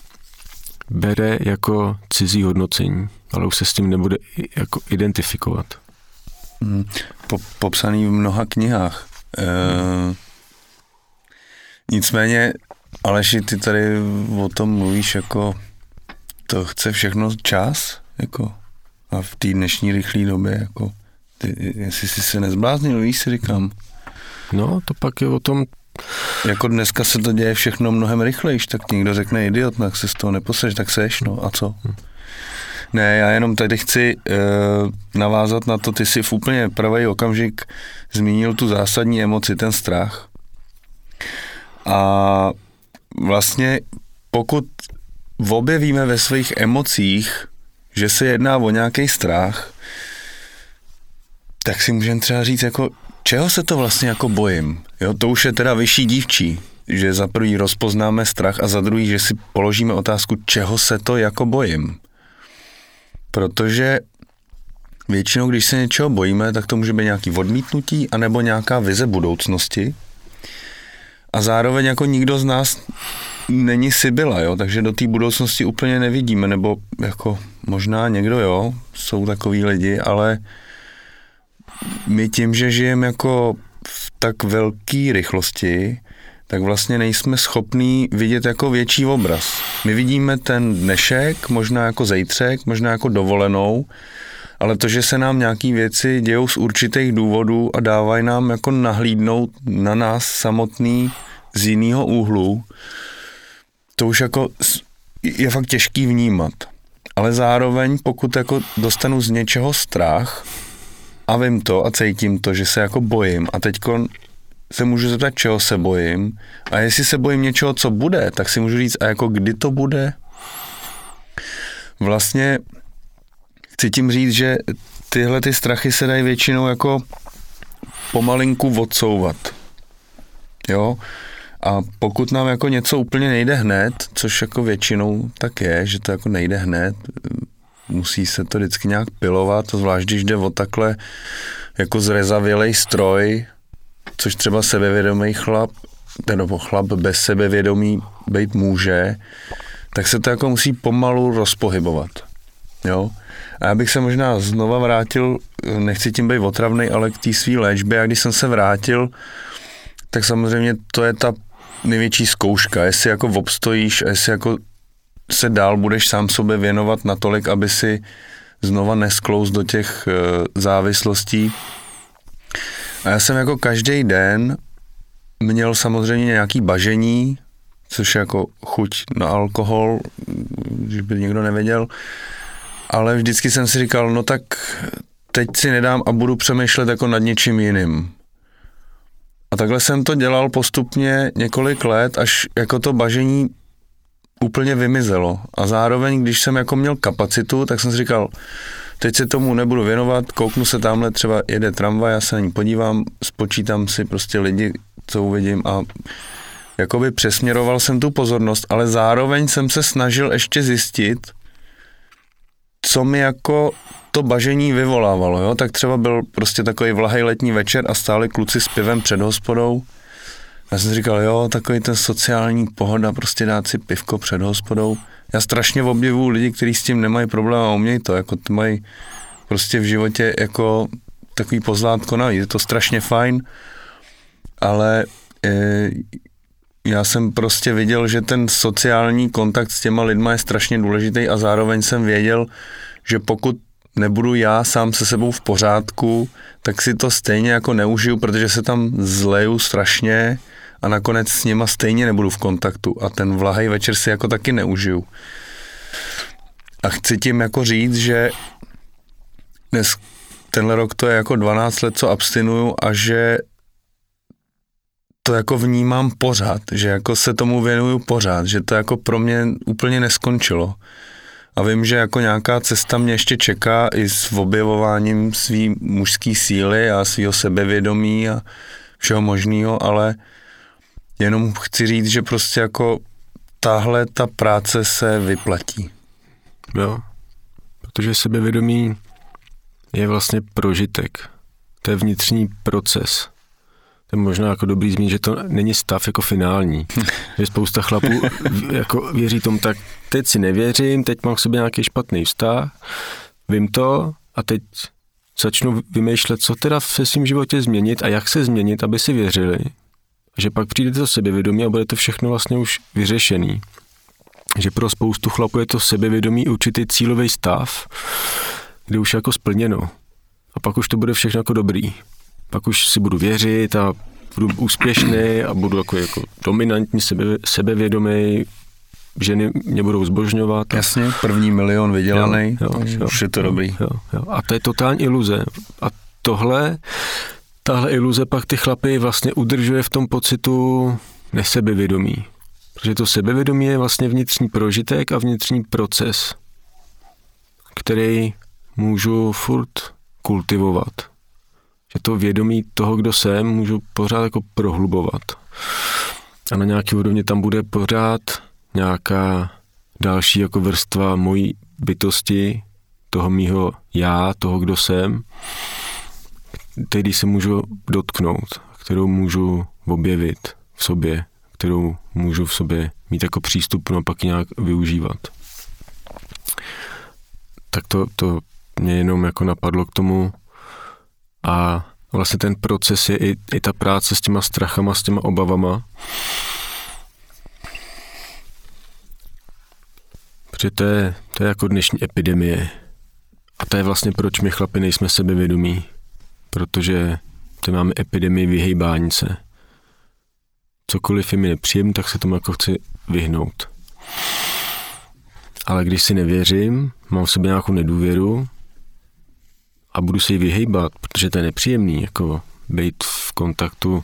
bere jako cizí hodnocení ale už se s tím nebude jako identifikovat. Hmm, po, popsaný v mnoha knihách. E, nicméně, Aleši, ty tady o tom mluvíš jako to chce všechno čas, jako a v té dnešní rychlé době, jako ty, jestli jsi se nezbláznil, víš, si říkám. No, to pak je o tom, jako dneska se to děje všechno mnohem rychlejš, tak někdo řekne idiot, tak se z toho neposeš, tak seš, no a co? Hmm. Ne, já jenom tady chci uh, navázat na to, ty jsi v úplně pravý okamžik zmínil tu zásadní emoci, ten strach. A vlastně pokud objevíme ve svých emocích, že se jedná o nějaký strach, tak si můžeme třeba říct, jako, čeho se to vlastně jako bojím. Jo, to už je teda vyšší dívčí, že za prvý rozpoznáme strach a za druhý, že si položíme otázku, čeho se to jako bojím. Protože většinou, když se něčeho bojíme, tak to může být nějaký odmítnutí anebo nějaká vize budoucnosti. A zároveň jako nikdo z nás není Sibyla, jo, takže do té budoucnosti úplně nevidíme, nebo jako možná někdo, jo, jsou takový lidi, ale my tím, že žijeme jako v tak velké rychlosti, tak vlastně nejsme schopní vidět jako větší obraz. My vidíme ten dnešek, možná jako zejtřek, možná jako dovolenou, ale to, že se nám nějaké věci dějou z určitých důvodů a dávají nám jako nahlídnout na nás samotný z jiného úhlu, to už jako je fakt těžký vnímat. Ale zároveň, pokud jako dostanu z něčeho strach a vím to a cítím to, že se jako bojím a teď se můžu zeptat, čeho se bojím. A jestli se bojím něčeho, co bude, tak si můžu říct, a jako kdy to bude? Vlastně chci tím říct, že tyhle ty strachy se dají většinou jako pomalinku odsouvat. Jo? A pokud nám jako něco úplně nejde hned, což jako většinou tak je, že to jako nejde hned, musí se to vždycky nějak pilovat, zvlášť když jde o takhle jako zrezavělej stroj, což třeba sebevědomý chlap, nebo chlap bez sebevědomí být může, tak se to jako musí pomalu rozpohybovat. Jo? A já bych se možná znova vrátil, nechci tím být otravný, ale k té své léčbě. A když jsem se vrátil, tak samozřejmě to je ta největší zkouška, jestli jako obstojíš jestli jako se dál budeš sám sobě věnovat natolik, aby si znova nesklous do těch uh, závislostí. A já jsem jako každý den měl samozřejmě nějaký bažení, což je jako chuť na alkohol, když by někdo nevěděl, ale vždycky jsem si říkal, no tak teď si nedám a budu přemýšlet jako nad něčím jiným. A takhle jsem to dělal postupně několik let, až jako to bažení úplně vymizelo. A zároveň, když jsem jako měl kapacitu, tak jsem si říkal, teď se tomu nebudu věnovat, kouknu se tamhle, třeba jede tramvaj, já se na ní podívám, spočítám si prostě lidi, co uvidím a jakoby přesměroval jsem tu pozornost, ale zároveň jsem se snažil ještě zjistit, co mi jako to bažení vyvolávalo, jo? tak třeba byl prostě takový vlahej letní večer a stáli kluci s pivem před hospodou. Já jsem si říkal, jo, takový ten sociální pohoda, prostě dát si pivko před hospodou. Já strašně obdivuju lidi, kteří s tím nemají problém a umějí to, jako ty mají prostě v životě jako takový pozlátko navíc, je to strašně fajn, ale e, já jsem prostě viděl, že ten sociální kontakt s těma lidma je strašně důležitý a zároveň jsem věděl, že pokud nebudu já sám se sebou v pořádku, tak si to stejně jako neužiju, protože se tam zleju strašně a nakonec s nima stejně nebudu v kontaktu a ten vlahej večer si jako taky neužiju. A chci tím jako říct, že dnes, tenhle rok to je jako 12 let, co abstinuju a že to jako vnímám pořád, že jako se tomu věnuju pořád, že to jako pro mě úplně neskončilo. A vím, že jako nějaká cesta mě ještě čeká i s objevováním svý mužský síly a svého sebevědomí a všeho možného, ale jenom chci říct, že prostě jako tahle ta práce se vyplatí. Jo, protože sebevědomí je vlastně prožitek. To je vnitřní proces to je možná jako dobrý zmínit, že to není stav jako finální. že spousta chlapů jako věří tomu, tak teď si nevěřím, teď mám k sobě nějaký špatný vztah, vím to a teď začnu vymýšlet, co teda ve svém životě změnit a jak se změnit, aby si věřili. Že pak přijde to sebevědomí a bude to všechno vlastně už vyřešený. Že pro spoustu chlapů je to sebevědomí určitý cílový stav, kde už je jako splněno. A pak už to bude všechno jako dobrý pak už si budu věřit a budu úspěšný a budu jako, jako dominantní, sebe, sebevědomý, ženy mě budou zbožňovat. Jasně, první milion vydělaný, jo, jo, jo, už je to jo, dobrý. Jo, jo. A to je totální iluze. A tohle, tahle iluze pak ty chlapy vlastně udržuje v tom pocitu nesebevědomí. Protože to sebevědomí je vlastně vnitřní prožitek a vnitřní proces, který můžu furt kultivovat že to vědomí toho, kdo jsem, můžu pořád jako prohlubovat. A na nějaký úrovni tam bude pořád nějaká další jako vrstva mojí bytosti, toho mýho já, toho, kdo jsem, který se můžu dotknout, kterou můžu objevit v sobě, kterou můžu v sobě mít jako přístup, no pak nějak využívat. Tak to, to mě jenom jako napadlo k tomu, a vlastně ten proces je i, i ta práce s těma strachama, s těma obavama. Protože to je, to je jako dnešní epidemie. A to je vlastně proč my chlapi nejsme sebevědomí. Protože to máme epidemii vyhejbání se. Cokoliv je mi nepříjemné, tak se tomu jako chci vyhnout. Ale když si nevěřím, mám v sobě nějakou nedůvěru, a budu se jí vyhejbat, protože to je nepříjemný, jako být v kontaktu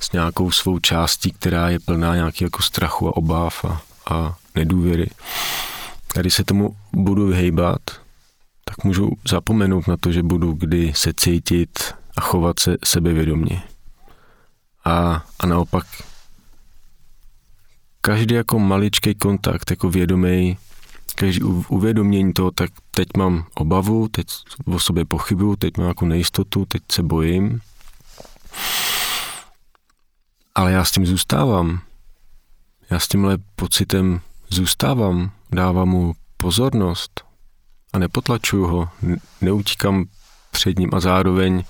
s nějakou svou částí, která je plná nějakého jako strachu a obáv a, a nedůvěry. Když se tomu budu vyhejbat, tak můžu zapomenout na to, že budu kdy se cítit a chovat se sebevědomně. A, a naopak každý jako maličký kontakt, jako vědomý, každý uvědomění toho, tak teď mám obavu, teď o sobě pochybuju, teď mám jako nejistotu, teď se bojím. Ale já s tím zůstávám. Já s tímhle pocitem zůstávám, dávám mu pozornost a nepotlačuju ho, neutíkám před ním a zároveň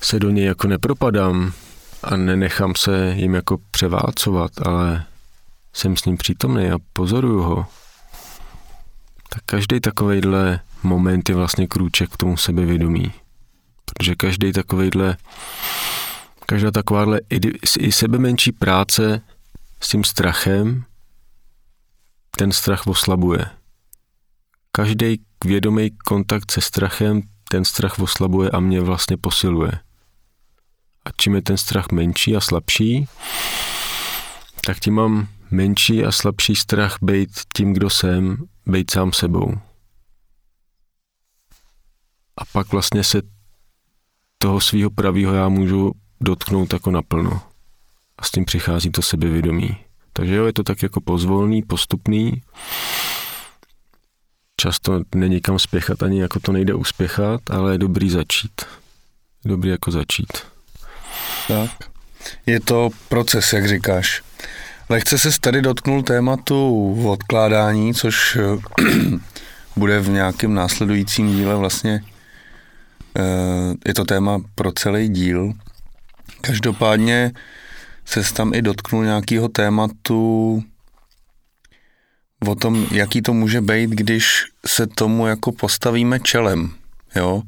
se do něj jako nepropadám, a nenechám se jim jako převálcovat, ale jsem s ním přítomný a pozoruju ho, tak každý takovejhle moment je vlastně krůček k tomu sebevědomí. Protože každý takovejhle, každá takováhle i, sebe menší práce s tím strachem, ten strach oslabuje. Každý vědomý kontakt se strachem ten strach oslabuje a mě vlastně posiluje. A čím je ten strach menší a slabší, tak tím mám menší a slabší strach být tím, kdo jsem, být sám sebou. A pak vlastně se toho svého pravého já můžu dotknout jako naplno. A s tím přichází to sebevědomí. Takže jo, je to tak jako pozvolný, postupný. Často není kam spěchat, ani jako to nejde uspěchat, ale je dobrý začít. Dobrý jako začít. Tak. Je to proces, jak říkáš. Lehce se tady dotknul tématu odkládání, což bude v nějakém následujícím díle vlastně eh, je to téma pro celý díl. Každopádně se tam i dotknul nějakého tématu o tom, jaký to může být, když se tomu jako postavíme čelem. Jo?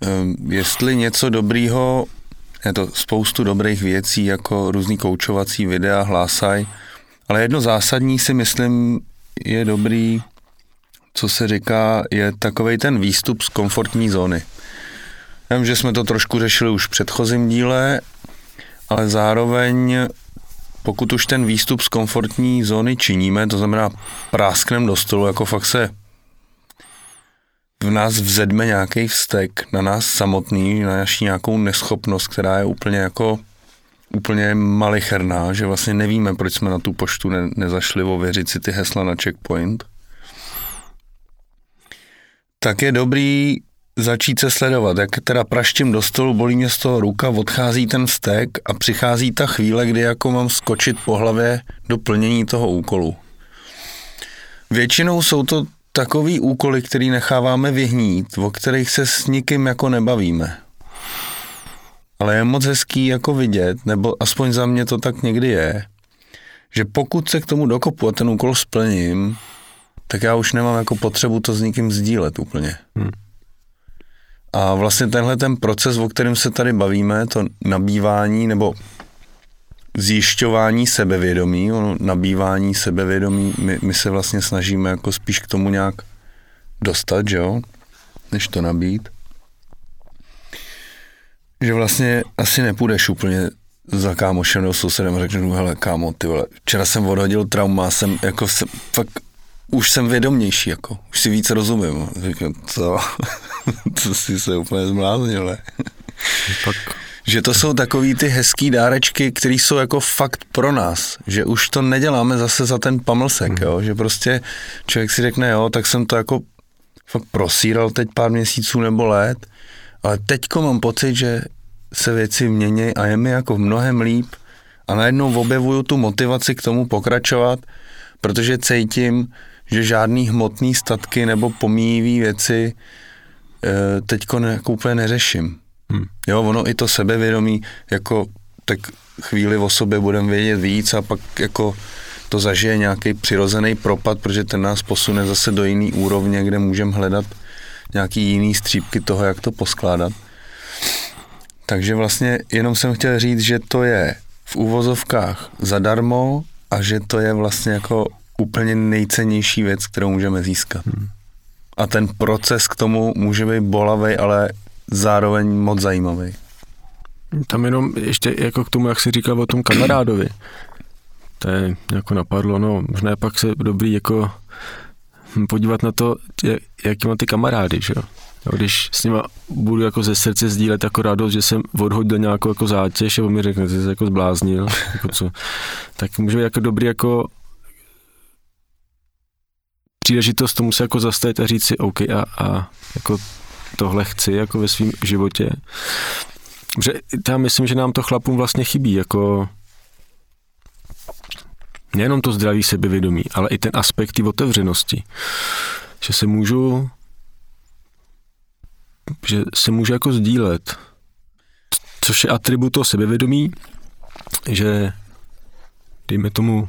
Ehm, jestli něco dobrýho, je to spoustu dobrých věcí, jako různý koučovací videa, hlásaj, ale jedno zásadní si myslím je dobrý, co se říká, je takový ten výstup z komfortní zóny. Vím, že jsme to trošku řešili už v předchozím díle, ale zároveň pokud už ten výstup z komfortní zóny činíme, to znamená prásknem do stolu, jako fakt se v nás vzedme nějaký vztek na nás samotný, na naši nějakou neschopnost, která je úplně jako úplně malicherná, že vlastně nevíme, proč jsme na tu poštu ne, nezašli ověřit si ty hesla na checkpoint, tak je dobrý začít se sledovat, jak teda praštím do stolu, bolí mě z toho ruka, odchází ten vztek a přichází ta chvíle, kdy jako mám skočit po hlavě do plnění toho úkolu. Většinou jsou to takový úkoly, který necháváme vyhnít, o kterých se s nikým jako nebavíme. Ale je moc hezký jako vidět, nebo aspoň za mě to tak někdy je, že pokud se k tomu dokopu a ten úkol splním, tak já už nemám jako potřebu to s nikým sdílet úplně. Hmm. A vlastně tenhle ten proces, o kterém se tady bavíme, to nabývání nebo zjišťování sebevědomí, ono nabývání sebevědomí, my, my se vlastně snažíme jako spíš k tomu nějak dostat, že jo, než to nabít. Že vlastně asi nepůjdeš úplně za kámošem nebo sousedem a řeknu, hele kámo, ty vole, včera jsem odhodil trauma, jsem jako jsem, fakt už jsem vědomější, jako, už si více rozumím. Říkám, co? to si se úplně zbláznil, ne? Pak že to jsou takový ty hezký dárečky, které jsou jako fakt pro nás, že už to neděláme zase za ten pamlsek, mm. jo? že prostě člověk si řekne, jo, tak jsem to jako fakt prosíral teď pár měsíců nebo let, ale teďko mám pocit, že se věci mění a je mi jako mnohem líp a najednou objevuju tu motivaci k tomu pokračovat, protože cítím, že žádný hmotný statky nebo pomíjivý věci e, teďko ne, jako úplně neřeším. Hmm. Jo, ono i to sebevědomí, jako tak chvíli o sobě budeme vědět víc a pak jako to zažije nějaký přirozený propad, protože ten nás posune zase do jiný úrovně, kde můžeme hledat nějaký jiný střípky toho, jak to poskládat. Takže vlastně jenom jsem chtěl říct, že to je v úvozovkách zadarmo a že to je vlastně jako úplně nejcennější věc, kterou můžeme získat. Hmm. A ten proces k tomu může být bolavý, ale zároveň moc zajímavý. Tam jenom ještě jako k tomu, jak jsi říkal o tom kamarádovi. To je jako napadlo, no možná je pak se dobrý jako podívat na to, jaký má ty kamarády, že jo. No, když s nima budu jako ze srdce sdílet jako radost, že jsem odhodil nějakou jako zátěž on mi řekne, že jsi jako zbláznil, jako co, tak může být jako dobrý jako příležitost tomu se jako zastavit a říct si OK a, a jako tohle chci jako ve svém životě. Že já myslím, že nám to chlapům vlastně chybí, jako nejenom to zdraví sebevědomí, ale i ten aspekt té otevřenosti. Že se můžu že se můžu jako sdílet což je atribut toho sebevědomí, že dejme tomu,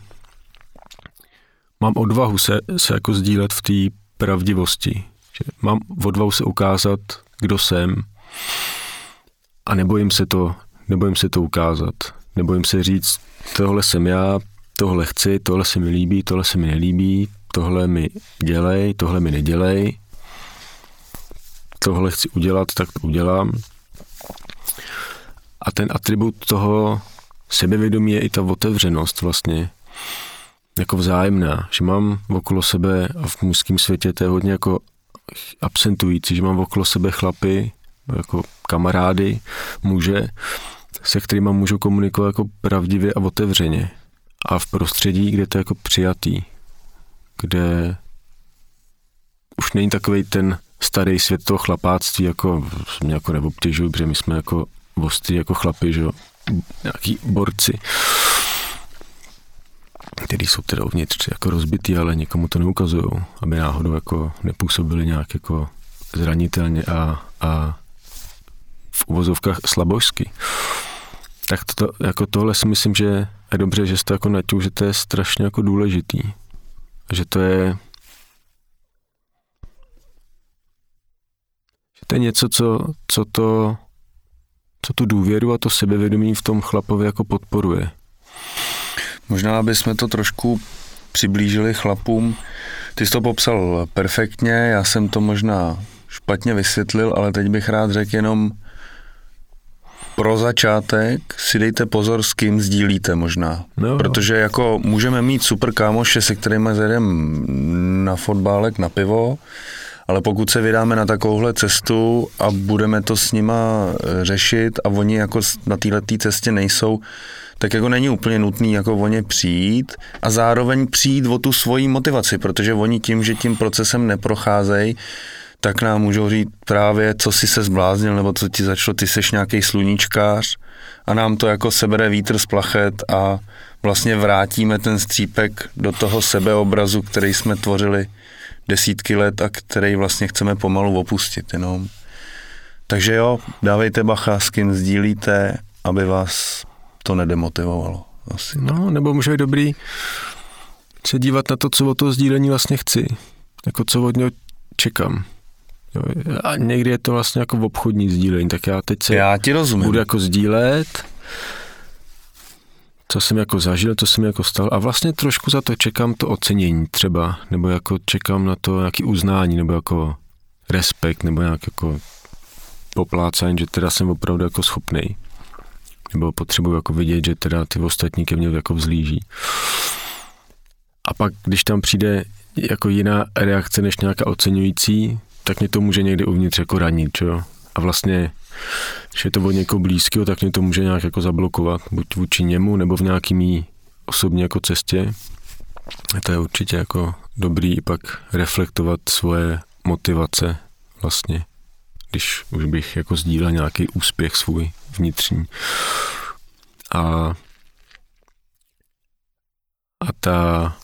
mám odvahu se, se jako sdílet v té pravdivosti. Že mám odvahu se ukázat, kdo jsem a nebojím se to, nebojím se to ukázat. Nebojím se říct, tohle jsem já, tohle chci, tohle se mi líbí, tohle se mi nelíbí, tohle mi dělej, tohle mi nedělej, tohle chci udělat, tak to udělám. A ten atribut toho sebevědomí je i ta otevřenost vlastně, jako vzájemná, že mám okolo sebe a v mužském světě to je hodně jako absentující, že mám okolo sebe chlapy, jako kamarády, muže, se kterými můžu komunikovat jako pravdivě a otevřeně. A v prostředí, kde to je jako přijatý, kde už není takový ten starý svět toho chlapáctví, jako mě jako neobtěžují, protože my jsme jako ostrý jako chlapi, že jo, nějaký borci, který jsou teda uvnitř jako rozbitý, ale někomu to neukazují, aby náhodou jako nepůsobili nějak jako zranitelně a, a v uvozovkách slabožsky. Tak to, jako tohle si myslím, že je dobře, že jste jako naťou, že to je strašně jako důležitý. Že to je že to je něco, co, co to co tu důvěru a to sebevědomí v tom chlapovi jako podporuje. Možná, aby jsme to trošku přiblížili chlapům. Ty jsi to popsal perfektně, já jsem to možná špatně vysvětlil, ale teď bych rád řekl jenom pro začátek si dejte pozor, s kým sdílíte možná. No, Protože jako můžeme mít super kámoše, se kterými zajdeme na fotbálek, na pivo, ale pokud se vydáme na takovouhle cestu a budeme to s nima eh, řešit a oni jako na této cestě nejsou, tak jako není úplně nutný jako o ně přijít a zároveň přijít o tu svoji motivaci, protože oni tím, že tím procesem neprocházejí, tak nám můžou říct právě, co si se zbláznil, nebo co ti začalo, ty seš nějaký sluníčkář a nám to jako sebere vítr z plachet a vlastně vrátíme ten střípek do toho sebeobrazu, který jsme tvořili desítky let a který vlastně chceme pomalu opustit jenom. Takže jo, dávejte bacha, s kým sdílíte, aby vás to nedemotivovalo. Asi. No, nebo může být dobrý se dívat na to, co o toho sdílení vlastně chci. Jako co od něho čekám. Jo, a někdy je to vlastně jako v obchodní sdílení, tak já teď se já ti rozumím. budu jako sdílet, co jsem jako zažil, co jsem jako stal a vlastně trošku za to čekám to ocenění třeba, nebo jako čekám na to nějaký uznání, nebo jako respekt, nebo nějak jako poplácání, že teda jsem opravdu jako schopný. Nebo potřebuji jako vidět, že teda ty ostatní ke mně jako vzlíží. A pak, když tam přijde jako jiná reakce než nějaká oceňující, tak mě to může někdy uvnitř jako ranit, čo? A vlastně, když je to od někoho blízkého, tak mě to může nějak jako zablokovat, buď vůči němu, nebo v nějaký mý osobní jako cestě. A to je určitě jako dobrý i pak reflektovat svoje motivace vlastně, když už bych jako sdílel nějaký úspěch svůj vnitřní. A, a ta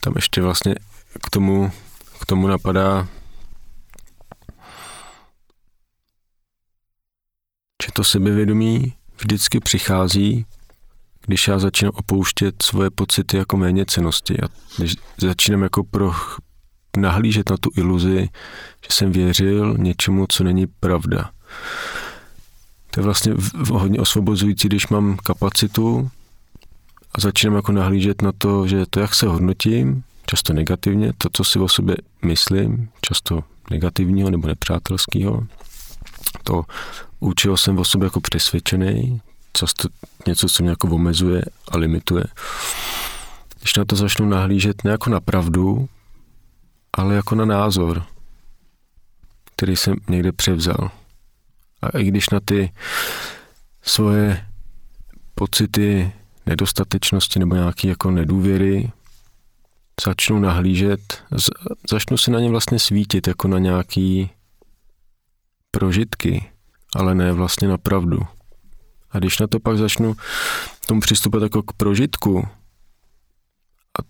tam ještě vlastně k tomu k tomu napadá, že to sebevědomí vždycky přichází, když já začínám opouštět svoje pocity jako méně cenosti a když začínám jako pro, nahlížet na tu iluzi, že jsem věřil něčemu, co není pravda. To je vlastně hodně osvobozující, když mám kapacitu a začínám jako nahlížet na to, že to, jak se hodnotím, často negativně, to, co si o sobě myslím, často negativního nebo nepřátelského, to učil jsem o sobě jako přesvědčený, často něco, co mě jako omezuje a limituje. Když na to začnu nahlížet ne jako na pravdu, ale jako na názor, který jsem někde převzal. A i když na ty svoje pocity nedostatečnosti nebo nějaké jako nedůvěry začnu nahlížet, začnu si na ně vlastně svítit jako na nějaký prožitky, ale ne vlastně na pravdu. A když na to pak začnu tomu přistupovat jako k prožitku, a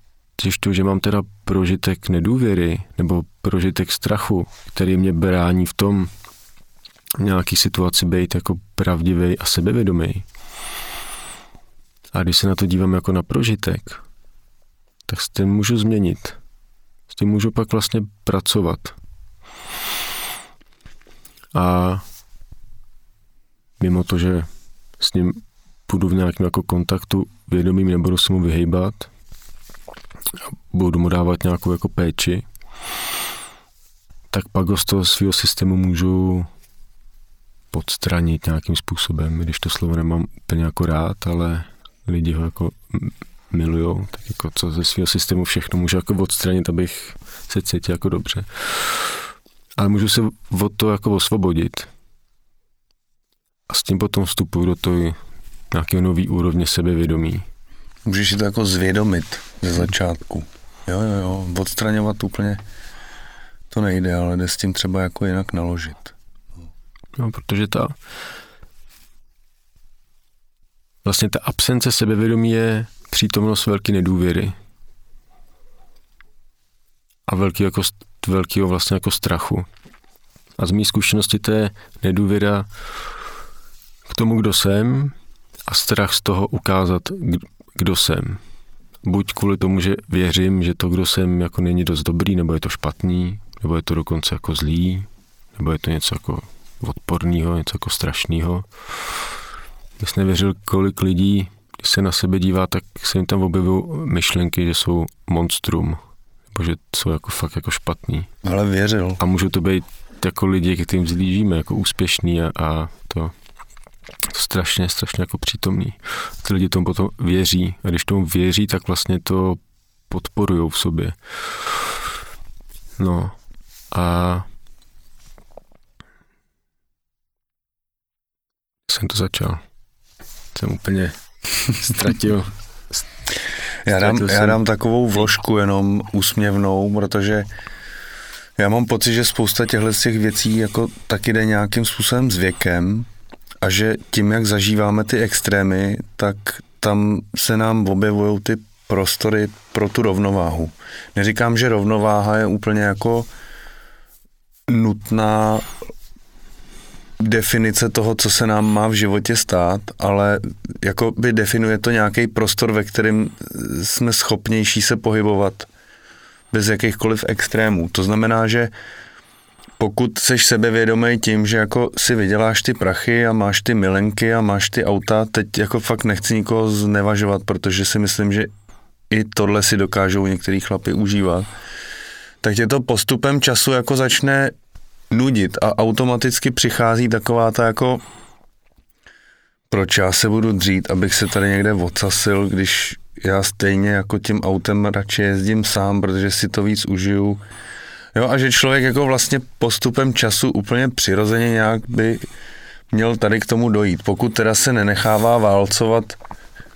zjišťuji, že mám teda prožitek nedůvěry nebo prožitek strachu, který mě brání v tom v nějaký situaci být jako pravdivý a sebevědomý. A když se na to dívám jako na prožitek, tak s tím můžu změnit. S tím můžu pak vlastně pracovat. A mimo to, že s ním budu v nějakém jako kontaktu vědomým, nebudu se mu vyhejbat, budu mu dávat nějakou jako péči, tak pak ho z toho svého systému můžu podstranit nějakým způsobem, když to slovo nemám úplně jako rád, ale lidi ho jako milujou, tak jako co ze svého systému všechno můžu jako odstranit, abych se cítil jako dobře. Ale můžu se od toho jako osvobodit. A s tím potom vstupuju do toho nějakého nový úrovně sebevědomí. Můžeš si to jako zvědomit ze začátku. Jo, jo, jo, odstraňovat úplně to nejde, ale jde s tím třeba jako jinak naložit. No, protože ta vlastně ta absence sebevědomí je přítomnost velké nedůvěry a velký jako, velkýho vlastně jako strachu. A z mý zkušenosti to je nedůvěra k tomu, kdo jsem a strach z toho ukázat, kdo jsem. Buď kvůli tomu, že věřím, že to, kdo jsem, jako není dost dobrý, nebo je to špatný, nebo je to dokonce jako zlý, nebo je to něco jako odporného, něco jako strašného. Když nevěřil, kolik lidí, když se na sebe dívá, tak se jim tam objevují myšlenky, že jsou monstrum, nebo že jsou jako fakt jako špatný. Ale věřil. A můžou to být jako lidi, kterým zlížíme, jako úspěšný a, a to strašně, strašně jako přítomný. Ty lidi tomu potom věří a když tomu věří, tak vlastně to podporují v sobě. No a jsem to začal. Jsem úplně ztratil. já, dám, jsem. já dám takovou vložku jenom úsměvnou, protože já mám pocit, že spousta těchto těch věcí jako taky jde nějakým způsobem s věkem a že tím, jak zažíváme ty extrémy, tak tam se nám objevují ty prostory pro tu rovnováhu. Neříkám, že rovnováha je úplně jako nutná definice toho, co se nám má v životě stát, ale jako by definuje to nějaký prostor, ve kterém jsme schopnější se pohybovat bez jakýchkoliv extrémů. To znamená, že pokud seš sebevědomý tím, že jako si vyděláš ty prachy a máš ty milenky a máš ty auta, teď jako fakt nechci nikoho znevažovat, protože si myslím, že i tohle si dokážou některý chlapy užívat, tak tě to postupem času jako začne nudit a automaticky přichází taková ta jako proč já se budu dřít, abych se tady někde odsasil, když já stejně jako tím autem radši jezdím sám, protože si to víc užiju. Jo, a že člověk jako vlastně postupem času úplně přirozeně nějak by měl tady k tomu dojít. Pokud teda se nenechává válcovat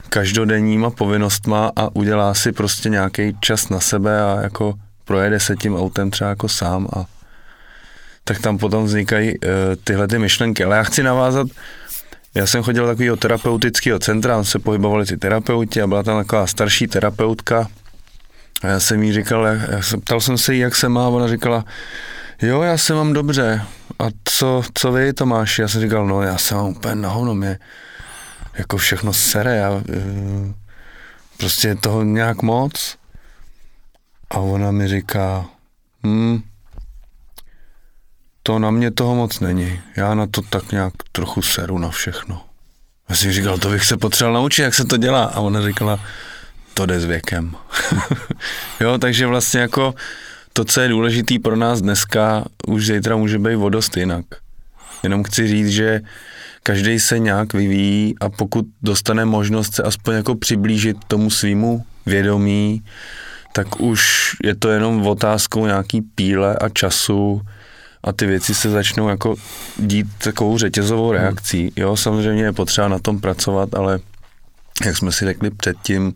každodenníma povinnostma a udělá si prostě nějaký čas na sebe a jako projede se tím autem třeba jako sám a tak tam potom vznikají uh, tyhle ty myšlenky. Ale já chci navázat, já jsem chodil do takového terapeutického centra, tam se pohybovali ty terapeuti a byla tam taková starší terapeutka a já jsem jí říkal, já, jsem, ptal jsem se jí, jak se má, ona říkala, jo, já se mám dobře. A co, co vy, Tomáš? Já jsem říkal, no já se mám úplně na hovno, mě jako všechno sere, já, eh, prostě toho nějak moc. A ona mi říká, hm, to na mě toho moc není. Já na to tak nějak trochu seru na všechno. Já jsem říkal, to bych se potřeboval naučit, jak se to dělá. A ona říkala, to jde s věkem. jo, takže vlastně jako to, co je důležitý pro nás dneska, už zítra může být vodost jinak. Jenom chci říct, že každý se nějak vyvíjí a pokud dostane možnost se aspoň jako přiblížit tomu svýmu vědomí, tak už je to jenom otázkou nějaký píle a času a ty věci se začnou jako dít takovou řetězovou reakcí. Jo, samozřejmě je potřeba na tom pracovat, ale jak jsme si řekli předtím,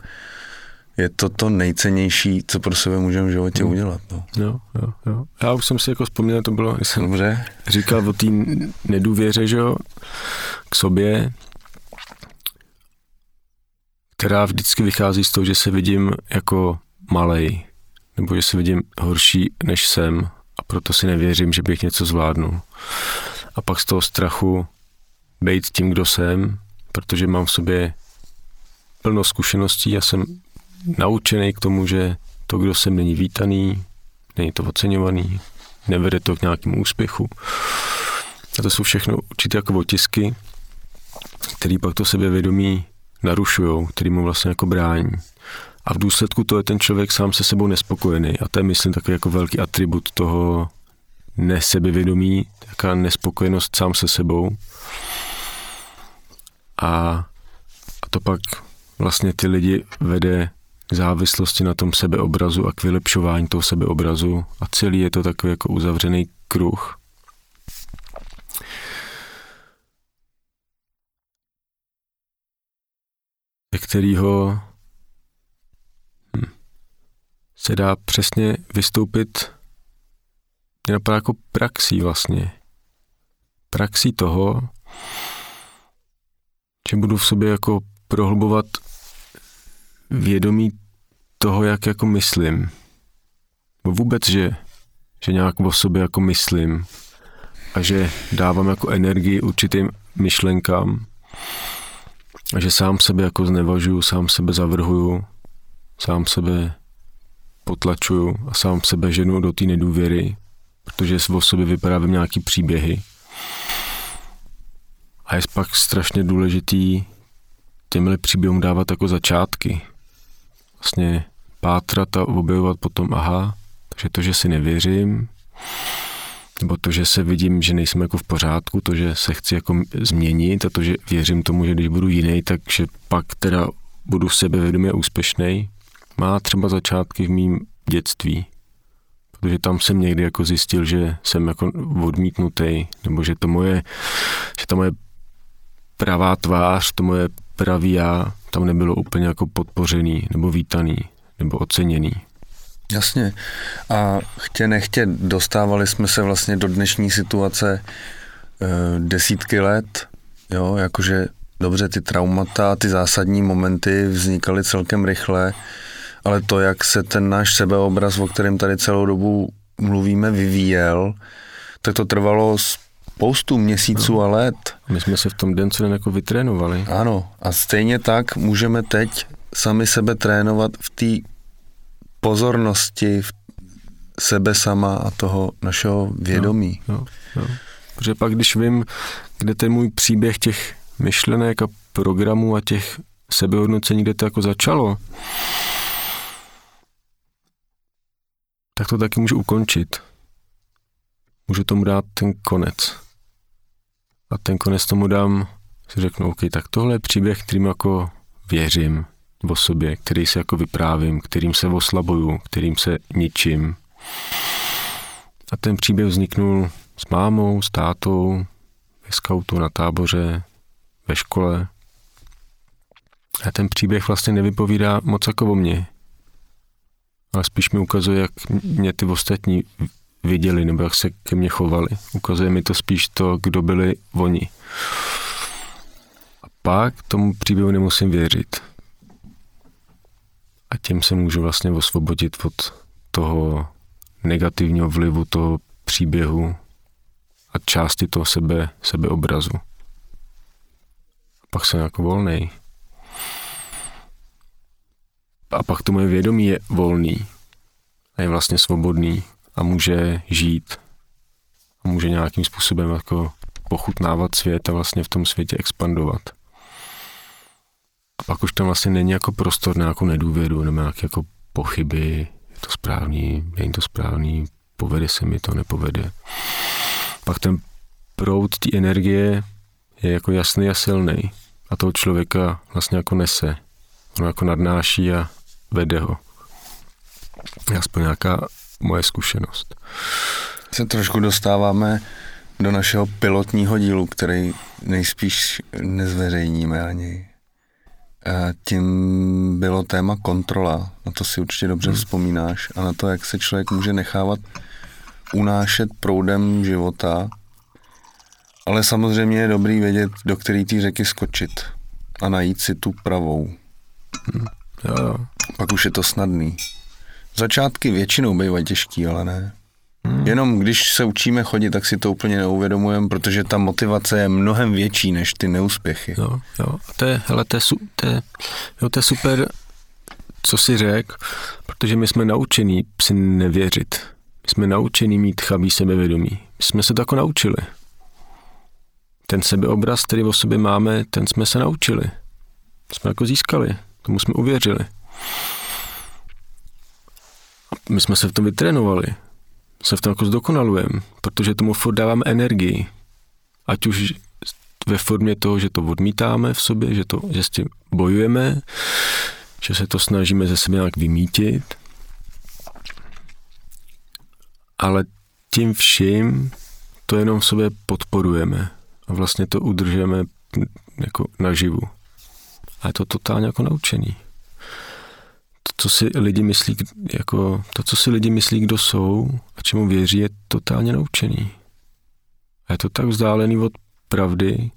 je to to nejcennější, co pro sebe můžeme v životě hmm. udělat. No. Jo, jo, jo. Já už jsem si jako vzpomněl, to bylo, jsem Dobře. říkal o té nedůvěře, že jo, k sobě, která vždycky vychází z toho, že se vidím jako malej, nebo že se vidím horší, než jsem a proto si nevěřím, že bych něco zvládnul. a pak z toho strachu být tím, kdo jsem, protože mám v sobě plno zkušeností a jsem naučený k tomu, že to, kdo jsem, není vítaný, není to oceňovaný, nevede to k nějakému úspěchu. A to jsou všechno určitě jako otisky, který pak to sebevědomí narušují, který mu vlastně jako brání. A v důsledku to je ten člověk sám se sebou nespokojený. A to je, myslím, takový jako velký atribut toho nesebevědomí, taká nespokojenost sám se sebou. A, a to pak vlastně ty lidi vede k závislosti na tom sebeobrazu a k vylepšování toho sebeobrazu a celý je to takový jako uzavřený kruh. ze kterého hm, se dá přesně vystoupit mě napadá jako praxí vlastně. Praxí toho, že budu v sobě jako prohlubovat vědomí toho, jak jako myslím. Vůbec, že, že nějak o sobě jako myslím a že dávám jako energii určitým myšlenkám a že sám sebe jako znevažuju, sám sebe zavrhuju, sám sebe potlačuju a sám sebe ženu do té nedůvěry, protože o sobě vyprávěm nějaký příběhy. A je pak strašně důležitý těmhle příběhům dávat jako začátky. Vlastně pátrat a objevovat potom, aha, takže to, že si nevěřím, nebo to, že se vidím, že nejsem jako v pořádku, to, že se chci jako změnit a to, že věřím tomu, že když budu jiný, takže pak teda budu sebevědomě úspěšný, má třeba začátky v mým dětství. Protože tam jsem někdy jako zjistil, že jsem jako odmítnutý, nebo že to moje, že ta moje pravá tvář, to moje pravý já tam nebylo úplně jako podpořený, nebo vítaný, nebo oceněný. Jasně. A chtě nechtě dostávali jsme se vlastně do dnešní situace e, desítky let, jo, jakože dobře ty traumata, ty zásadní momenty vznikaly celkem rychle, ale to, jak se ten náš sebeobraz, o kterém tady celou dobu mluvíme, vyvíjel, tak to trvalo spoustu měsíců no. a let. My jsme se v tom den co den jako vytrénovali. Ano, a stejně tak můžeme teď sami sebe trénovat v té pozornosti, v sebe sama a toho našeho vědomí. No, no, no. Protože pak, když vím, kde ten můj příběh těch myšlenek a programů a těch sebehodnocení, kde to jako začalo, tak to taky můžu ukončit. Můžu tomu dát ten konec. A ten konec tomu dám, si řeknu, OK, tak tohle je příběh, kterým jako věřím o sobě, který se jako vyprávím, kterým se oslabuju, kterým se ničím. A ten příběh vzniknul s mámou, s tátou, ve skautu, na táboře, ve škole. A ten příběh vlastně nevypovídá moc jako o mně ale spíš mi ukazuje, jak mě ty ostatní viděli, nebo jak se ke mně chovali. Ukazuje mi to spíš to, kdo byli oni. A pak tomu příběhu nemusím věřit. A tím se můžu vlastně osvobodit od toho negativního vlivu toho příběhu a části toho sebe, sebeobrazu. Pak jsem jako volnej a pak to moje vědomí je volný a je vlastně svobodný a může žít a může nějakým způsobem jako pochutnávat svět a vlastně v tom světě expandovat. Pak už tam vlastně není jako prostor na nějakou nedůvěru nebo nějaké jako pochyby, je to správný, není to správný, povede se mi to, nepovede. Pak ten proud té energie je jako jasný a silný a toho člověka vlastně jako nese. Ono jako nadnáší a vede ho. Aspoň nějaká moje zkušenost. Se trošku dostáváme do našeho pilotního dílu, který nejspíš nezveřejníme ani. A tím bylo téma kontrola. Na to si určitě dobře hmm. vzpomínáš. A na to, jak se člověk může nechávat unášet proudem života. Ale samozřejmě je dobrý vědět, do který ty řeky skočit a najít si tu pravou. Hmm. Jo, jo. Pak už je to snadný. Začátky většinou bývají těžký, ale ne. Hmm. Jenom když se učíme chodit, tak si to úplně neuvědomujeme, protože ta motivace je mnohem větší než ty neúspěchy. Jo, jo. To je, hele, to je, to je, jo, to je super, co si řek, protože my jsme naučení si nevěřit. My jsme naučení mít chabý sebevědomí. My jsme se to jako naučili. Ten sebeobraz, který o sobě máme, ten jsme se naučili. Jsme jako získali. Tomu jsme uvěřili. A my jsme se v tom vytrénovali. Se v tom jako zdokonalujeme, protože tomu furt dáváme energii. Ať už ve formě toho, že to odmítáme v sobě, že, to, že s tím bojujeme, že se to snažíme ze sebe nějak vymítit, ale tím vším to jenom v sobě podporujeme a vlastně to udržujeme jako naživu. A je to totálně jako naučený. To, co si lidi myslí, jako, to, co si lidi myslí, kdo jsou a čemu věří, je totálně naučený. A je to tak vzdálený od pravdy,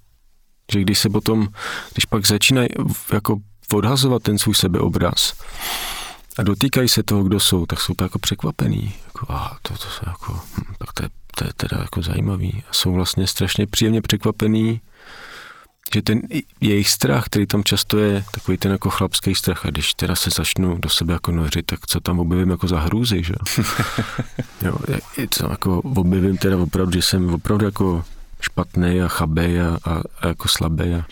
že když se potom, když pak začínají jako odhazovat ten svůj sebeobraz a dotýkají se toho, kdo jsou, tak jsou to jako překvapený. Jako, a to, to, to jako, hm, tak to je, to je teda jako zajímavý. A jsou vlastně strašně příjemně překvapený, že ten jejich strach, který tam často je, takový ten jako chlapský strach, a když teda se začnu do sebe jako nořit, tak co tam objevím jako za hrůzy, že jo? co jako objevím teda opravdu, že jsem opravdu jako špatný a chabý a, a, a jako slabý. A,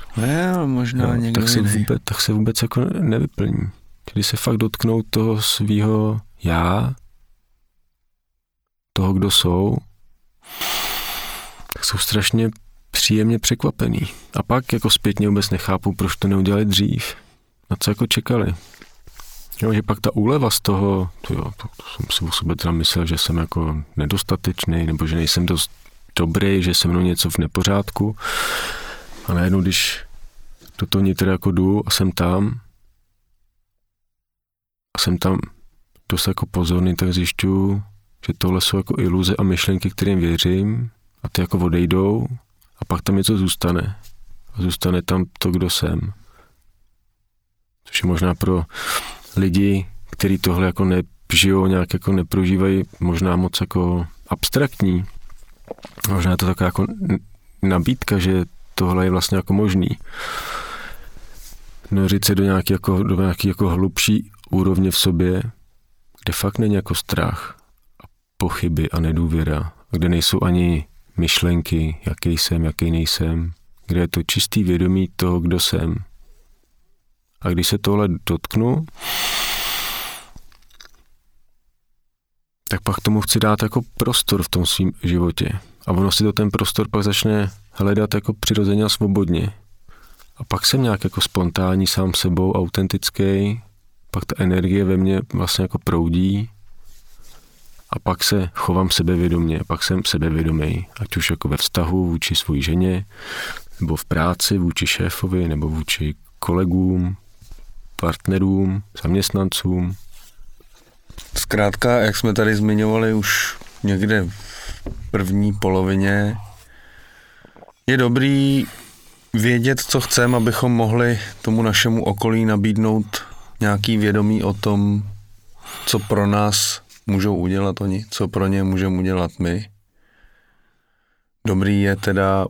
no, možná jo, někdo tak, se vůbec, tak se vůbec jako nevyplní. Když se fakt dotknou toho svého já, toho, kdo jsou, tak jsou strašně příjemně překvapený. A pak jako zpětně vůbec nechápu, proč to neudělali dřív. Na co jako čekali. Jo, že pak ta úleva z toho, to, jo, to, to jsem si o sobě teda myslel, že jsem jako nedostatečný, nebo že nejsem dost dobrý, že se mnou něco v nepořádku. A najednou, když do toho nitr jako jdu a jsem tam, a jsem tam dost jako pozorný, tak zjišťuju, že tohle jsou jako iluze a myšlenky, kterým věřím a ty jako odejdou a pak tam něco zůstane. A zůstane tam to, kdo jsem. Což je možná pro lidi, kteří tohle jako nežijou, nějak jako neprožívají, možná moc jako abstraktní. Možná je to taková jako nabídka, že tohle je vlastně jako možný. Nořit se do nějaký, jako, do nějaký jako hlubší úrovně v sobě, kde fakt není jako strach a pochyby a nedůvěra, kde nejsou ani myšlenky, jaký jsem, jaký nejsem, kde je to čistý vědomí toho, kdo jsem. A když se tohle dotknu, tak pak tomu chci dát jako prostor v tom svém životě. A ono si to ten prostor pak začne hledat jako přirozeně a svobodně. A pak jsem nějak jako spontánní sám sebou, autentický, pak ta energie ve mně vlastně jako proudí a pak se chovám sebevědomě, pak jsem sebevědomý, ať už jako ve vztahu vůči své ženě, nebo v práci vůči šéfovi, nebo vůči kolegům, partnerům, zaměstnancům, Zkrátka, jak jsme tady zmiňovali už někde v první polovině, je dobrý vědět, co chceme, abychom mohli tomu našemu okolí nabídnout nějaký vědomí o tom, co pro nás můžou udělat oni, co pro ně můžeme udělat my. Dobrý je teda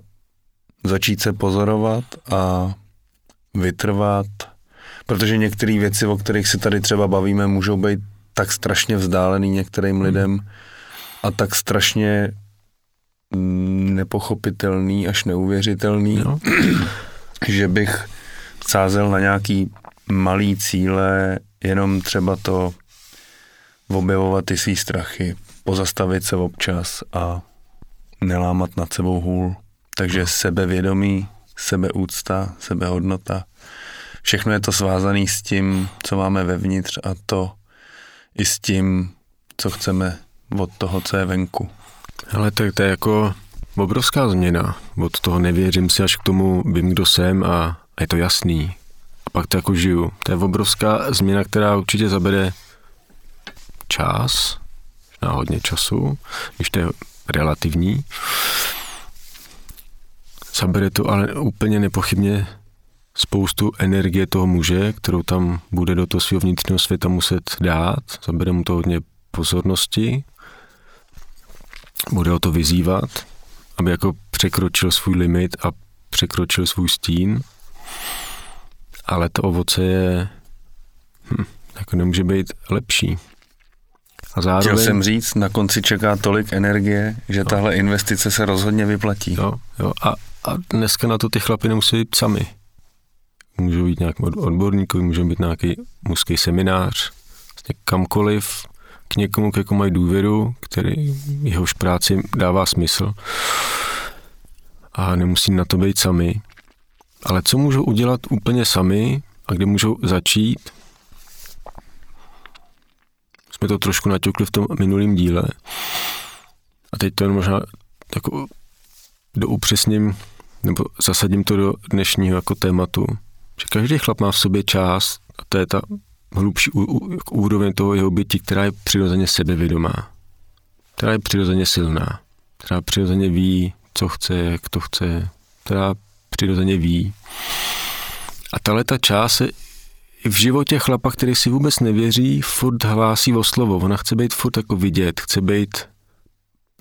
začít se pozorovat a vytrvat, protože některé věci, o kterých se tady třeba bavíme, můžou být tak strašně vzdálený některým hmm. lidem a tak strašně nepochopitelný až neuvěřitelný, no. že bych sázel na nějaký malý cíle, jenom třeba to objevovat ty svý strachy, pozastavit se občas a nelámat nad sebou hůl. Takže sebevědomí, sebeúcta, sebehodnota, všechno je to svázané s tím, co máme vevnitř a to i s tím, co chceme od toho, co je venku. Ale tak to je jako obrovská změna. Od toho nevěřím si až k tomu vím, kdo jsem a je to jasný. A pak to jako žiju. To je obrovská změna, která určitě zabere čas, na hodně času, když to je relativní. Zabere to ale úplně nepochybně spoustu energie toho muže, kterou tam bude do toho svého vnitřního světa muset dát. Zabere mu to hodně pozornosti. bude o to vyzývat, aby jako překročil svůj limit a překročil svůj stín, ale to ovoce je, hm, jako nemůže být lepší. A zároveň... Chtěl jsem říct, na konci čeká tolik energie, že no. tahle investice se rozhodně vyplatí. Jo, jo. A, a dneska na to ty chlapy nemusí být sami. Můžou být nějaký odborníkovi, můžou být nějaký mužský seminář, vlastně kamkoliv, k někomu, k jakomu mají důvěru, který jehož práci dává smysl a nemusí na to být sami. Ale co můžou udělat úplně sami a kde můžou začít, jsme to trošku naťukli v tom minulém díle. A teď to možná jako doupřesním, nebo zasadím to do dnešního jako tématu, že každý chlap má v sobě část, a to je ta hlubší jako úroveň toho jeho bytí, která je přirozeně sebevědomá, která je přirozeně silná, která přirozeně ví, co chce, jak to chce, která přirozeně ví. A tahle ta část se v životě chlapa, který si vůbec nevěří, furt hlásí o slovo. Ona chce být furt jako vidět, chce být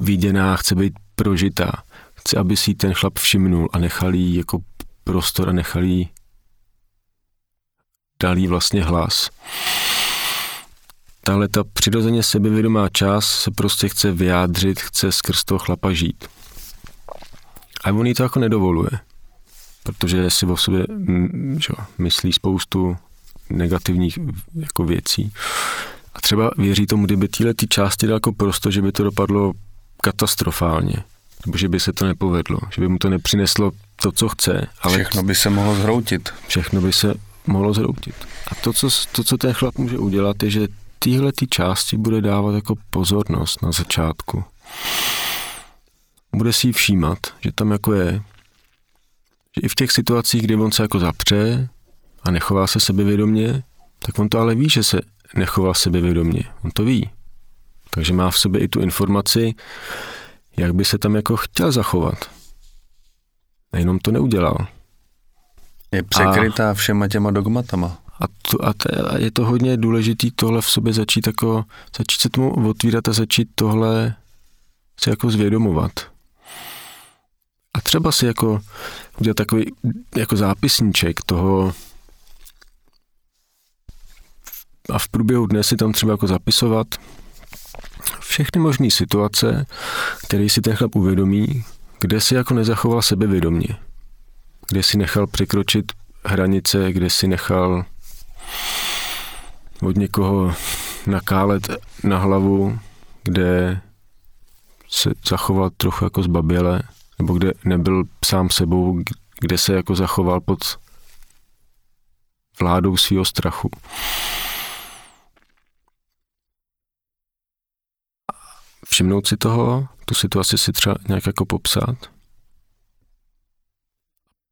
viděná, chce být prožitá. Chce, aby si ten chlap všimnul a nechal jí jako prostor a nechal jí dal jí vlastně hlas. Tahle ta přirozeně sebevědomá část se prostě chce vyjádřit, chce skrz toho chlapa žít. A on jí to jako nedovoluje, protože si o sobě že, myslí spoustu negativních jako věcí. A třeba věří tomu, kdyby tyhle ty části dal jako prosto, že by to dopadlo katastrofálně, nebo že by se to nepovedlo, že by mu to nepřineslo to, co chce. Ale všechno by se mohlo zhroutit. Všechno by se mohlo zhroutit. A to, co, to, co ten chlap může udělat, je, že tyhle ty části bude dávat jako pozornost na začátku. Bude si ji všímat, že tam jako je, že i v těch situacích, kdy on se jako zapře, a nechová se sebevědomně, tak on to ale ví, že se nechová sebevědomně. On to ví. Takže má v sobě i tu informaci, jak by se tam jako chtěl zachovat. A jenom to neudělal. Je překrytá a, všema těma dogmatama. A, to, a, to, a je to hodně důležitý tohle v sobě začít jako, začít se tomu otvírat a začít tohle si jako zvědomovat. A třeba si jako udělat takový jako zápisníček toho, a v průběhu dne si tam třeba jako zapisovat všechny možné situace, které si ten chlap uvědomí, kde si jako nezachoval sebevědomě, kde si nechal překročit hranice, kde si nechal od někoho nakálet na hlavu, kde se zachoval trochu jako zbaběle, nebo kde nebyl sám sebou, kde se jako zachoval pod vládou svého strachu. Všimnout si toho, tu situaci si třeba nějak jako popsat,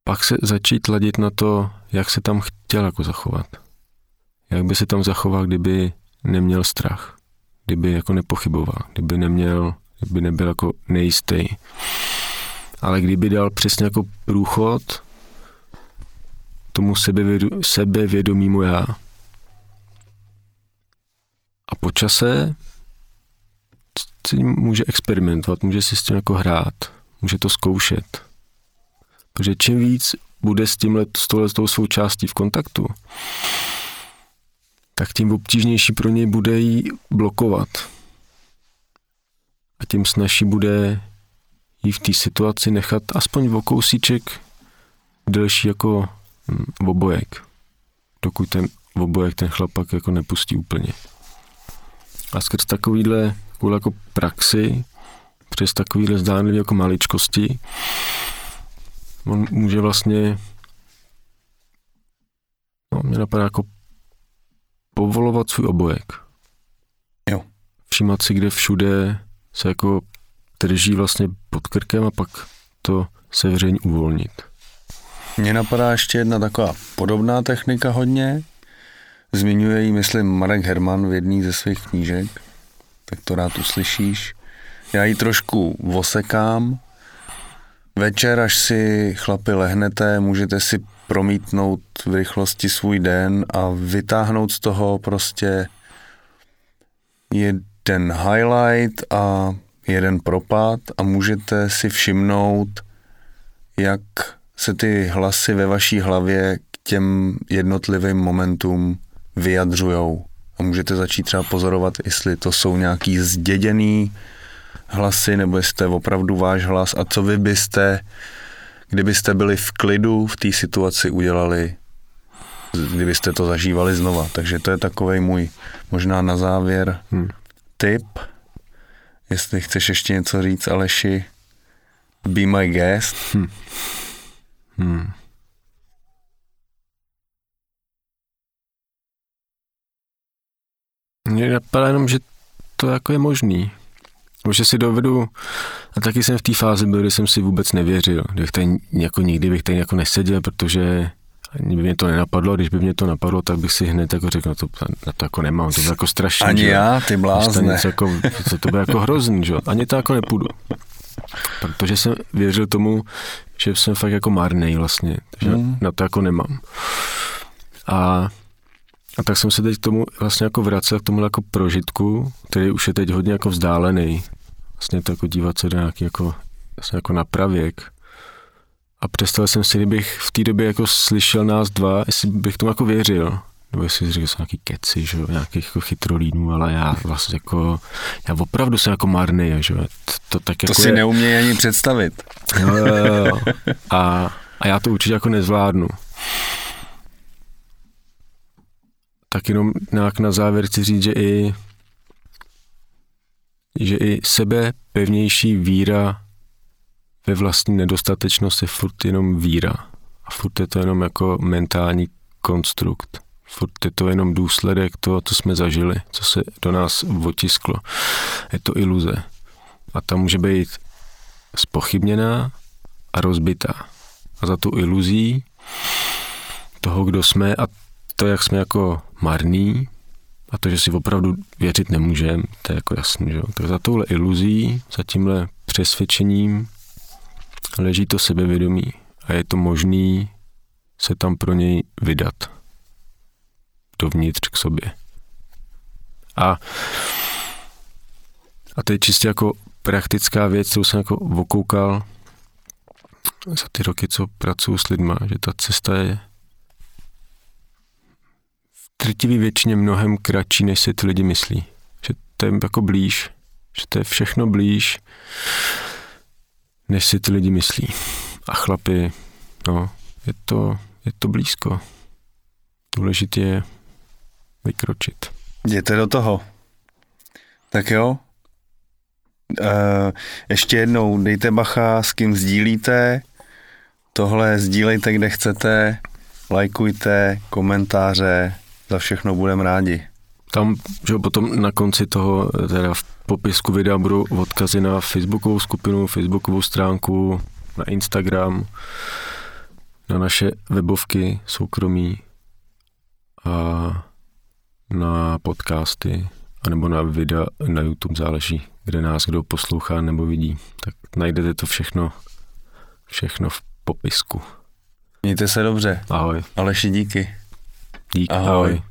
pak se začít ladit na to, jak se tam chtěl jako zachovat. Jak by se tam zachoval, kdyby neměl strach, kdyby jako nepochyboval, kdyby neměl, kdyby nebyl jako nejistý. Ale kdyby dal přesně jako průchod tomu sebevědu, sebevědomímu já. A po čase si může experimentovat, může si s tím jako hrát, může to zkoušet. Protože čím víc bude s tímhle, s tohle, s tou svou částí v kontaktu, tak tím obtížnější pro něj bude jí blokovat. A tím snažší bude jí v té situaci nechat aspoň v kousíček delší jako hm, obojek, dokud ten obojek ten chlapak jako nepustí úplně. A skrz takovýhle kvůli jako praxi, přes takovýhle zdánlivě jako maličkosti, on může vlastně, no, mě napadá jako povolovat svůj obojek. Jo. Všímat si, kde všude se jako drží vlastně pod krkem a pak to sevření uvolnit. Mně napadá ještě jedna taková podobná technika hodně. Zmiňuje ji, myslím, Marek Herman v jedné ze svých knížek tak to rád uslyšíš. Já ji trošku vosekám. Večer, až si chlapi lehnete, můžete si promítnout v rychlosti svůj den a vytáhnout z toho prostě jeden highlight a jeden propad a můžete si všimnout, jak se ty hlasy ve vaší hlavě k těm jednotlivým momentům vyjadřujou. A můžete začít třeba pozorovat, jestli to jsou nějaký zděděný hlasy, nebo jestli to je opravdu váš hlas a co vy byste, kdybyste byli v klidu v té situaci udělali, kdybyste to zažívali znova. Takže to je takový můj možná na závěr hmm. tip. Jestli chceš ještě něco říct, Aleši, be my guest. Hmm. Hmm. Mně napadá jenom, že to jako je možný. Že si dovedu, a taky jsem v té fázi byl, kdy jsem si vůbec nevěřil, bych tady jako nikdy bych tady jako neseděl, protože ani by mě to nenapadlo, když by mě to napadlo, tak bych si hned jako řekl, no to, na to jako nemám, to bude jako strašně. Ani že? já, ty blázne. Jako, to, to bude jako hrozný, že? ani to jako nepůjdu. Protože jsem věřil tomu, že jsem fakt jako marný vlastně, že mm. na to jako nemám. A a tak jsem se teď k tomu vlastně jako vracel k tomu jako prožitku, který už je teď hodně jako vzdálený. Vlastně to jako dívat se do nějaký jako, vlastně jako na pravěk. A představil jsem si, kdybych v té době jako slyšel nás dva, jestli bych tomu jako věřil. Nebo jestli řekl, že jsou nějaký keci, že nějakých jako chytrolínů, ale já vlastně jako, já opravdu jsem jako marný, že to, to, tak jako to si je... neumějí ani představit. Jo, jo, jo. A, a já to určitě jako nezvládnu. Tak jenom nějak na závěr chci říct, že i, že i sebe pevnější víra ve vlastní nedostatečnost je furt jenom víra. A furt je to jenom jako mentální konstrukt. Furt je to jenom důsledek toho, co jsme zažili, co se do nás otisklo. Je to iluze. A ta může být spochybněná a rozbitá. A za tu iluzí toho, kdo jsme a to, jak jsme jako marný a to, že si opravdu věřit nemůžeme, to je jako jasný, že? Tak za touhle iluzí, za tímhle přesvědčením leží to sebevědomí a je to možný se tam pro něj vydat dovnitř k sobě. A, a to je čistě jako praktická věc, kterou jsem jako okoukal za ty roky, co pracuji s lidma, že ta cesta je drtivý většině mnohem kratší, než si ty lidi myslí. Že to je jako blíž, že to je všechno blíž, než si ty lidi myslí. A chlapi, no, je to, je to blízko. Důležité je vykročit. Jděte do toho. Tak jo. E, ještě jednou dejte bacha, s kým sdílíte. Tohle sdílejte, kde chcete. Lajkujte, komentáře, za všechno budeme rádi. Tam, že potom na konci toho, teda v popisku videa budou odkazy na facebookovou skupinu, facebookovou stránku, na Instagram, na naše webovky soukromí a na podcasty, anebo na videa na YouTube, záleží, kde nás kdo poslouchá nebo vidí. Tak najdete to všechno, všechno v popisku. Mějte se dobře. Ahoj. Aleši, díky. Díky. Ahoj. Ahoj.